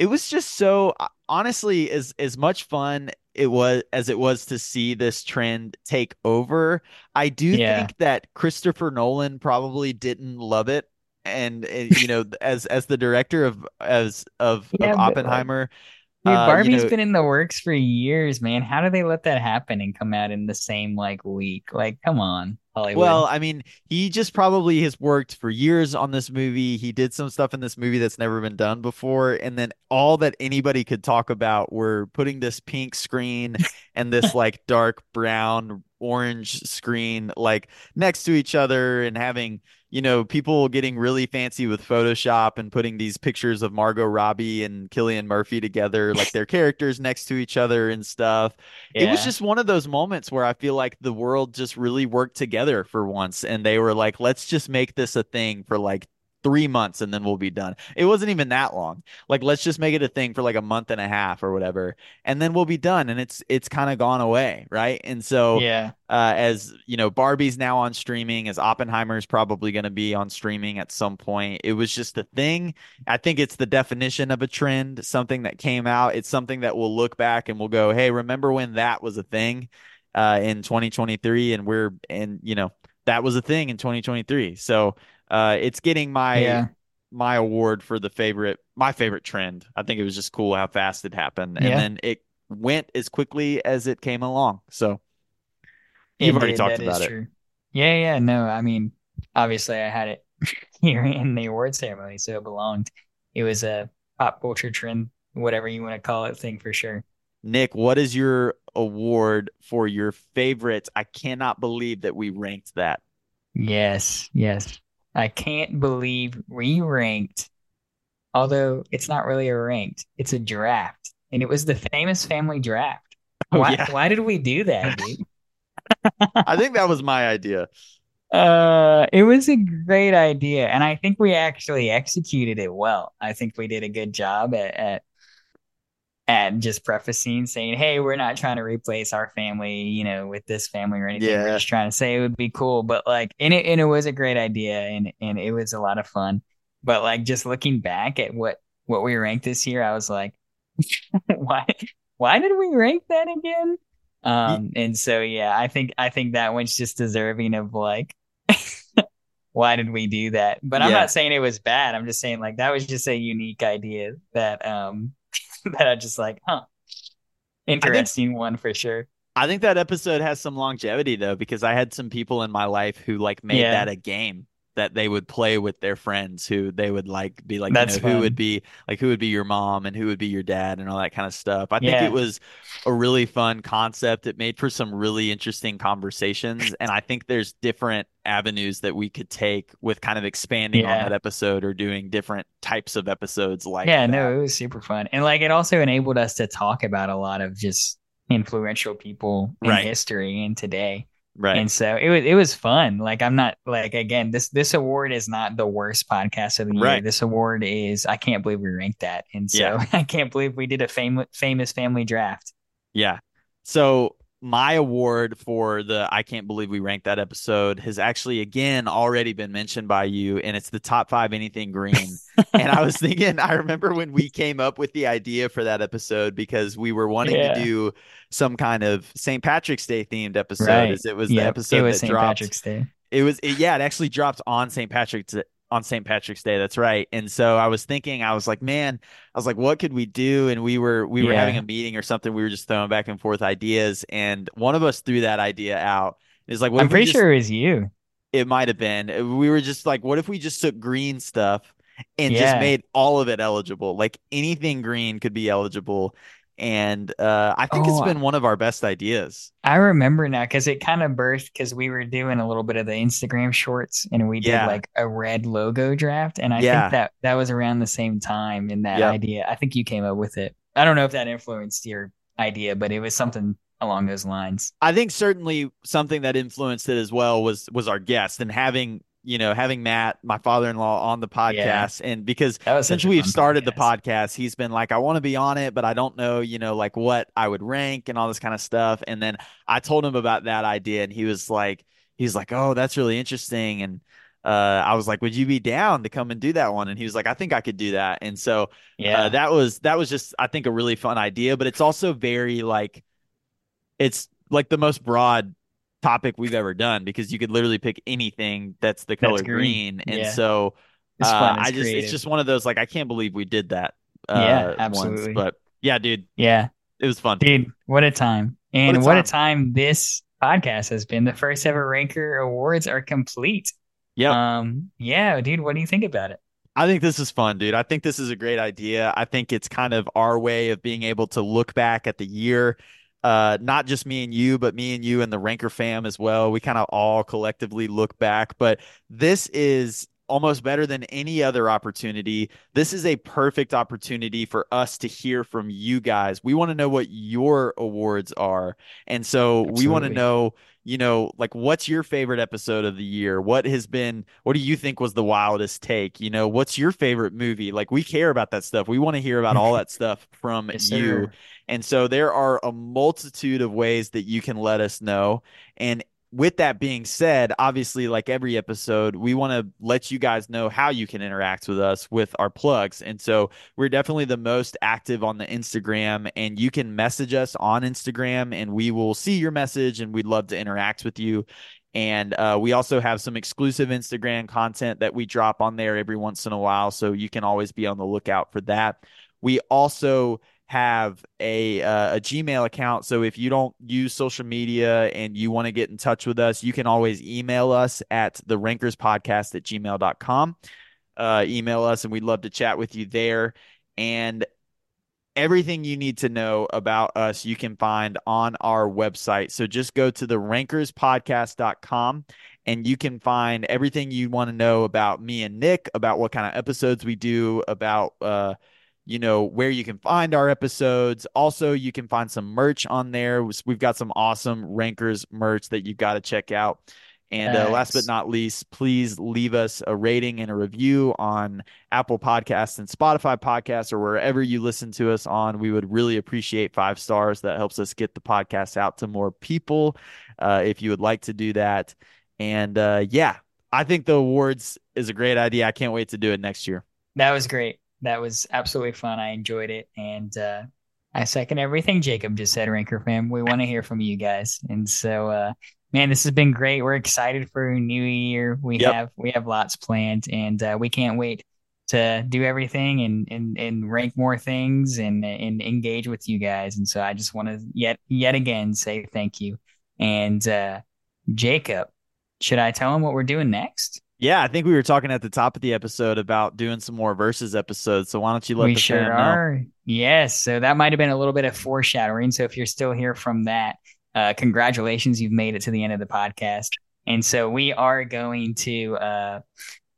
it was just so uh, honestly as as much fun it was as it was to see this trend take over. I do Yeah, think that Christopher Nolan probably didn't love it. And, and you know, as as the director of as of of yeah, but like. Oppenheimer, Dude, uh, you know, been in the works for years, man. How do they let that happen and come out in the same like week? Like, come on, Hollywood. Well, I mean, he just probably has worked for years on this movie. He did some stuff in this movie that's never been done before. And then all that anybody could talk about were putting this pink screen and this like dark brown orange screen like next to each other and having, you know, people getting really fancy with Photoshop and putting these pictures of Margot Robbie and Cillian Murphy together, like their characters next to each other and stuff it was just one of those moments where I feel like the world just really worked together for once. And they were like, let's just make this a thing for like three months and then we'll be done. It wasn't even that long. Like, let's just make it a thing for like a month and a half or whatever. And then we'll be done. And it's, it's kind of gone away. Right. And so, yeah, uh, as you know, Barbie's now on streaming, as Oppenheimer's probably going to be on streaming at some point. It was just a thing. I think it's the definition of a trend, something that came out. It's something that we'll look back and we'll go, hey, remember when that was a thing uh, in 2023? And we're, and, you know, that was a thing in 2023. So uh, it's getting my, yeah, my award for the favorite, my favorite trend. I think it was just cool how fast it happened. And yeah. then it went as quickly as it came along. So you've It already did. talked about it. true. Yeah, yeah. No, I mean, obviously, I had it here in the award ceremony, so it belonged. It was a pop culture trend, whatever you want to call it, thing for sure. Nick, what is your award for your favorite? I cannot believe that we ranked that. Yes, yes. I can't believe we ranked, although it's not really a ranked, it's a draft. And it was the famous family draft. Oh Why yeah. why did we do that, dude? I think that was my idea. Uh, it was a great idea, and I think we actually executed it well. I think we did a good job at at, at just prefacing saying, "Hey, we're not trying to replace our family, you know, with this family or anything. We're Yeah. just trying to say it would be cool." But like, and it and it was a great idea, and and it was a lot of fun. But like, just looking back at what what we ranked this year, I was like, why why did we rank that again? Um, and so yeah, I think I think that one's just deserving of like why did we do that? But I'm Yeah. not saying it was bad. I'm just saying like that was just a unique idea that um that I just like, huh, I think interesting one for sure. I think that episode has some longevity though, because I had some people in my life who like made Yeah, that a game that they would play with their friends who they would like be like, you that's know, who would be like who would be your mom and who would be your dad and all that kind of stuff. I think it was a really fun concept. It made for some really interesting conversations, and I think there's different avenues that we could take with kind of expanding on that episode or doing different types of episodes like Yeah, that. no, it was super fun. And like it also enabled us to talk about a lot of just influential people in Right. history and today. Right. And so it was it was fun. Like I'm not like again, this this award is not the worst podcast of the year. Right. This award is I can't believe we ranked that. And Yeah. so I can't believe we did a famous famous family draft. Yeah. So my award for the I can't believe we ranked that episode has actually again already been mentioned by you, and it's the top five anything green. And I was thinking, I remember when we came up with the idea for that episode because we were wanting to do some kind of St. Patrick's Day themed episode, Right. as it was the Yep. It episode was that St. dropped. Patrick's Day. It was, it, yeah, it actually dropped on St. Patrick's on St. Patrick's Day. That's right. And so I was thinking, I was like, man, I was like, what could we do? And we were we were Yeah. having a meeting or something. We were just throwing back and forth ideas, and one of us threw that idea out. It's like, what I'm pretty just sure it was you. it might have been. We were just like, what if we just took green stuff and just made all of it eligible? Like anything green could be eligible. And uh, I think it's been one of our best ideas. I remember now because it kind of birthed because we were doing a little bit of the Instagram shorts and we did like a red logo draft. And I Yeah. think that that was around the same time in that Yep. idea. I think you came up with it. I don't know if that influenced your idea, but it was something along those lines. I think certainly something that influenced it as well was was our guest and having you know having Matt, my father-in-law, on the podcast, and because since we've started the podcast. podcast, he's been like, I want to be on it, but I don't know, you know, like what I would rank and all this kind of stuff. And then I told him about that idea, and he was like, he's like, oh, that's really interesting. And uh, I was like, would you be down to come and do that one? And he was like, I think I could do that. And so Yeah. uh, that was that was just I think a really fun idea, but it's also very like it's like the most broad topic we've ever done because you could literally pick anything that's the color That's green. green. And Yeah. so It's uh, I just creative. it's just one of those like I can't believe we did that uh Yeah, once. absolutely. But yeah, dude, yeah. it was fun. Dude, what a time. And What what a a, time this podcast has been. The first ever Ranker Awards are complete. Yeah. Um, yeah, dude, what do you think about it? I think this is fun, dude. I think this is a great idea. I think it's kind of our way of being able to look back at the year. Uh, not just me and you, but me and you and the Ranker fam as well. We kind of all collectively look back, but this is almost better than any other opportunity. This is a perfect opportunity for us to hear from you guys. We want to know what your awards are. And so we want to know, you know, like what's your favorite episode of the year? What has been, what do you think was the wildest take? You know, what's your favorite movie? Like we care about that stuff. We want to hear about all that stuff from Yes, you. sir. And so there are a multitude of ways that you can let us know. And with that being said, obviously, like every episode, we want to let you guys know how you can interact with us with our plugs. And so we're definitely the most active on the Instagram, and you can message us on Instagram, and we will see your message, and we'd love to interact with you. And uh, we also have some exclusive Instagram content that we drop on there every once in a while. So you can always be on the lookout for that. We also have a uh, a Gmail account. So if you don't use social media and you want to get in touch with us, you can always email us at the rankers podcast at gmail.com. Uh, email us and we'd love to chat with you there. And everything you need to know about us you can find on our website. So just go to the rankerspodcast.com and you can find everything you want to know about me and Nick, about what kind of episodes we do, about uh you know where you can find our episodes. Also, you can find some merch on there. We've got some awesome Rankers merch that you've got to check out. And uh, last but not least, please leave us a rating and a review on Apple Podcasts and Spotify Podcasts or wherever you listen to us on. We would really appreciate five stars. That helps us get the podcast out to more people. Uh, if you would like to do that, and uh, yeah, I think the awards is a great idea. I can't wait to do it next year. That was great. That was absolutely fun. I enjoyed it. And uh, I second everything Jacob just said, Ranker fam. We want to hear from you guys. And so uh, man, this has been great. We're excited for a new year. We Yep. have we have lots planned and uh, we can't wait to do everything and and, and rank more things and and engage with you guys. And so I just want to yet yet again say thank you. And uh, Jacob, should I tell him what we're doing next? Yeah, I think we were talking at the top of the episode about doing some more versus episodes. So why don't you let we the sure fan know? are. Yes. So that might have been a little bit of foreshadowing. So if you're still here from that, uh, congratulations, you've made it to the end of the podcast. And so we are going to uh,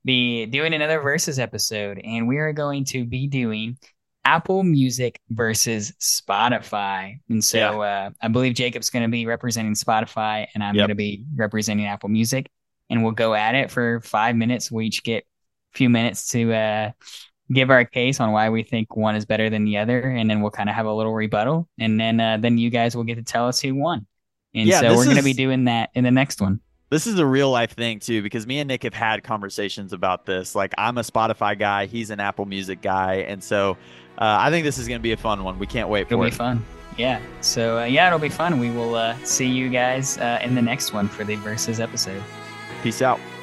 be doing another versus episode, and we are going to be doing Apple Music versus Spotify. And so uh, I believe Jacob's going to be representing Spotify, and I'm Yep. going to be representing Apple Music. And we'll go at it for five minutes. We each get a few minutes to uh, give our case on why we think one is better than the other, and then we'll kind of have a little rebuttal, and then uh, then you guys will get to tell us who won. And Yeah, so we're going to be doing that in the next one. This is a real life thing too, because me and Nick have had conversations about this. Like, I'm a Spotify guy, he's an Apple Music guy, and so uh, I think this is going to be a fun one. We can't wait for It'll for be it. fun. Yeah. So uh, yeah, it'll be fun. We will uh, see you guys uh, in the next one for the versus episode. Peace out.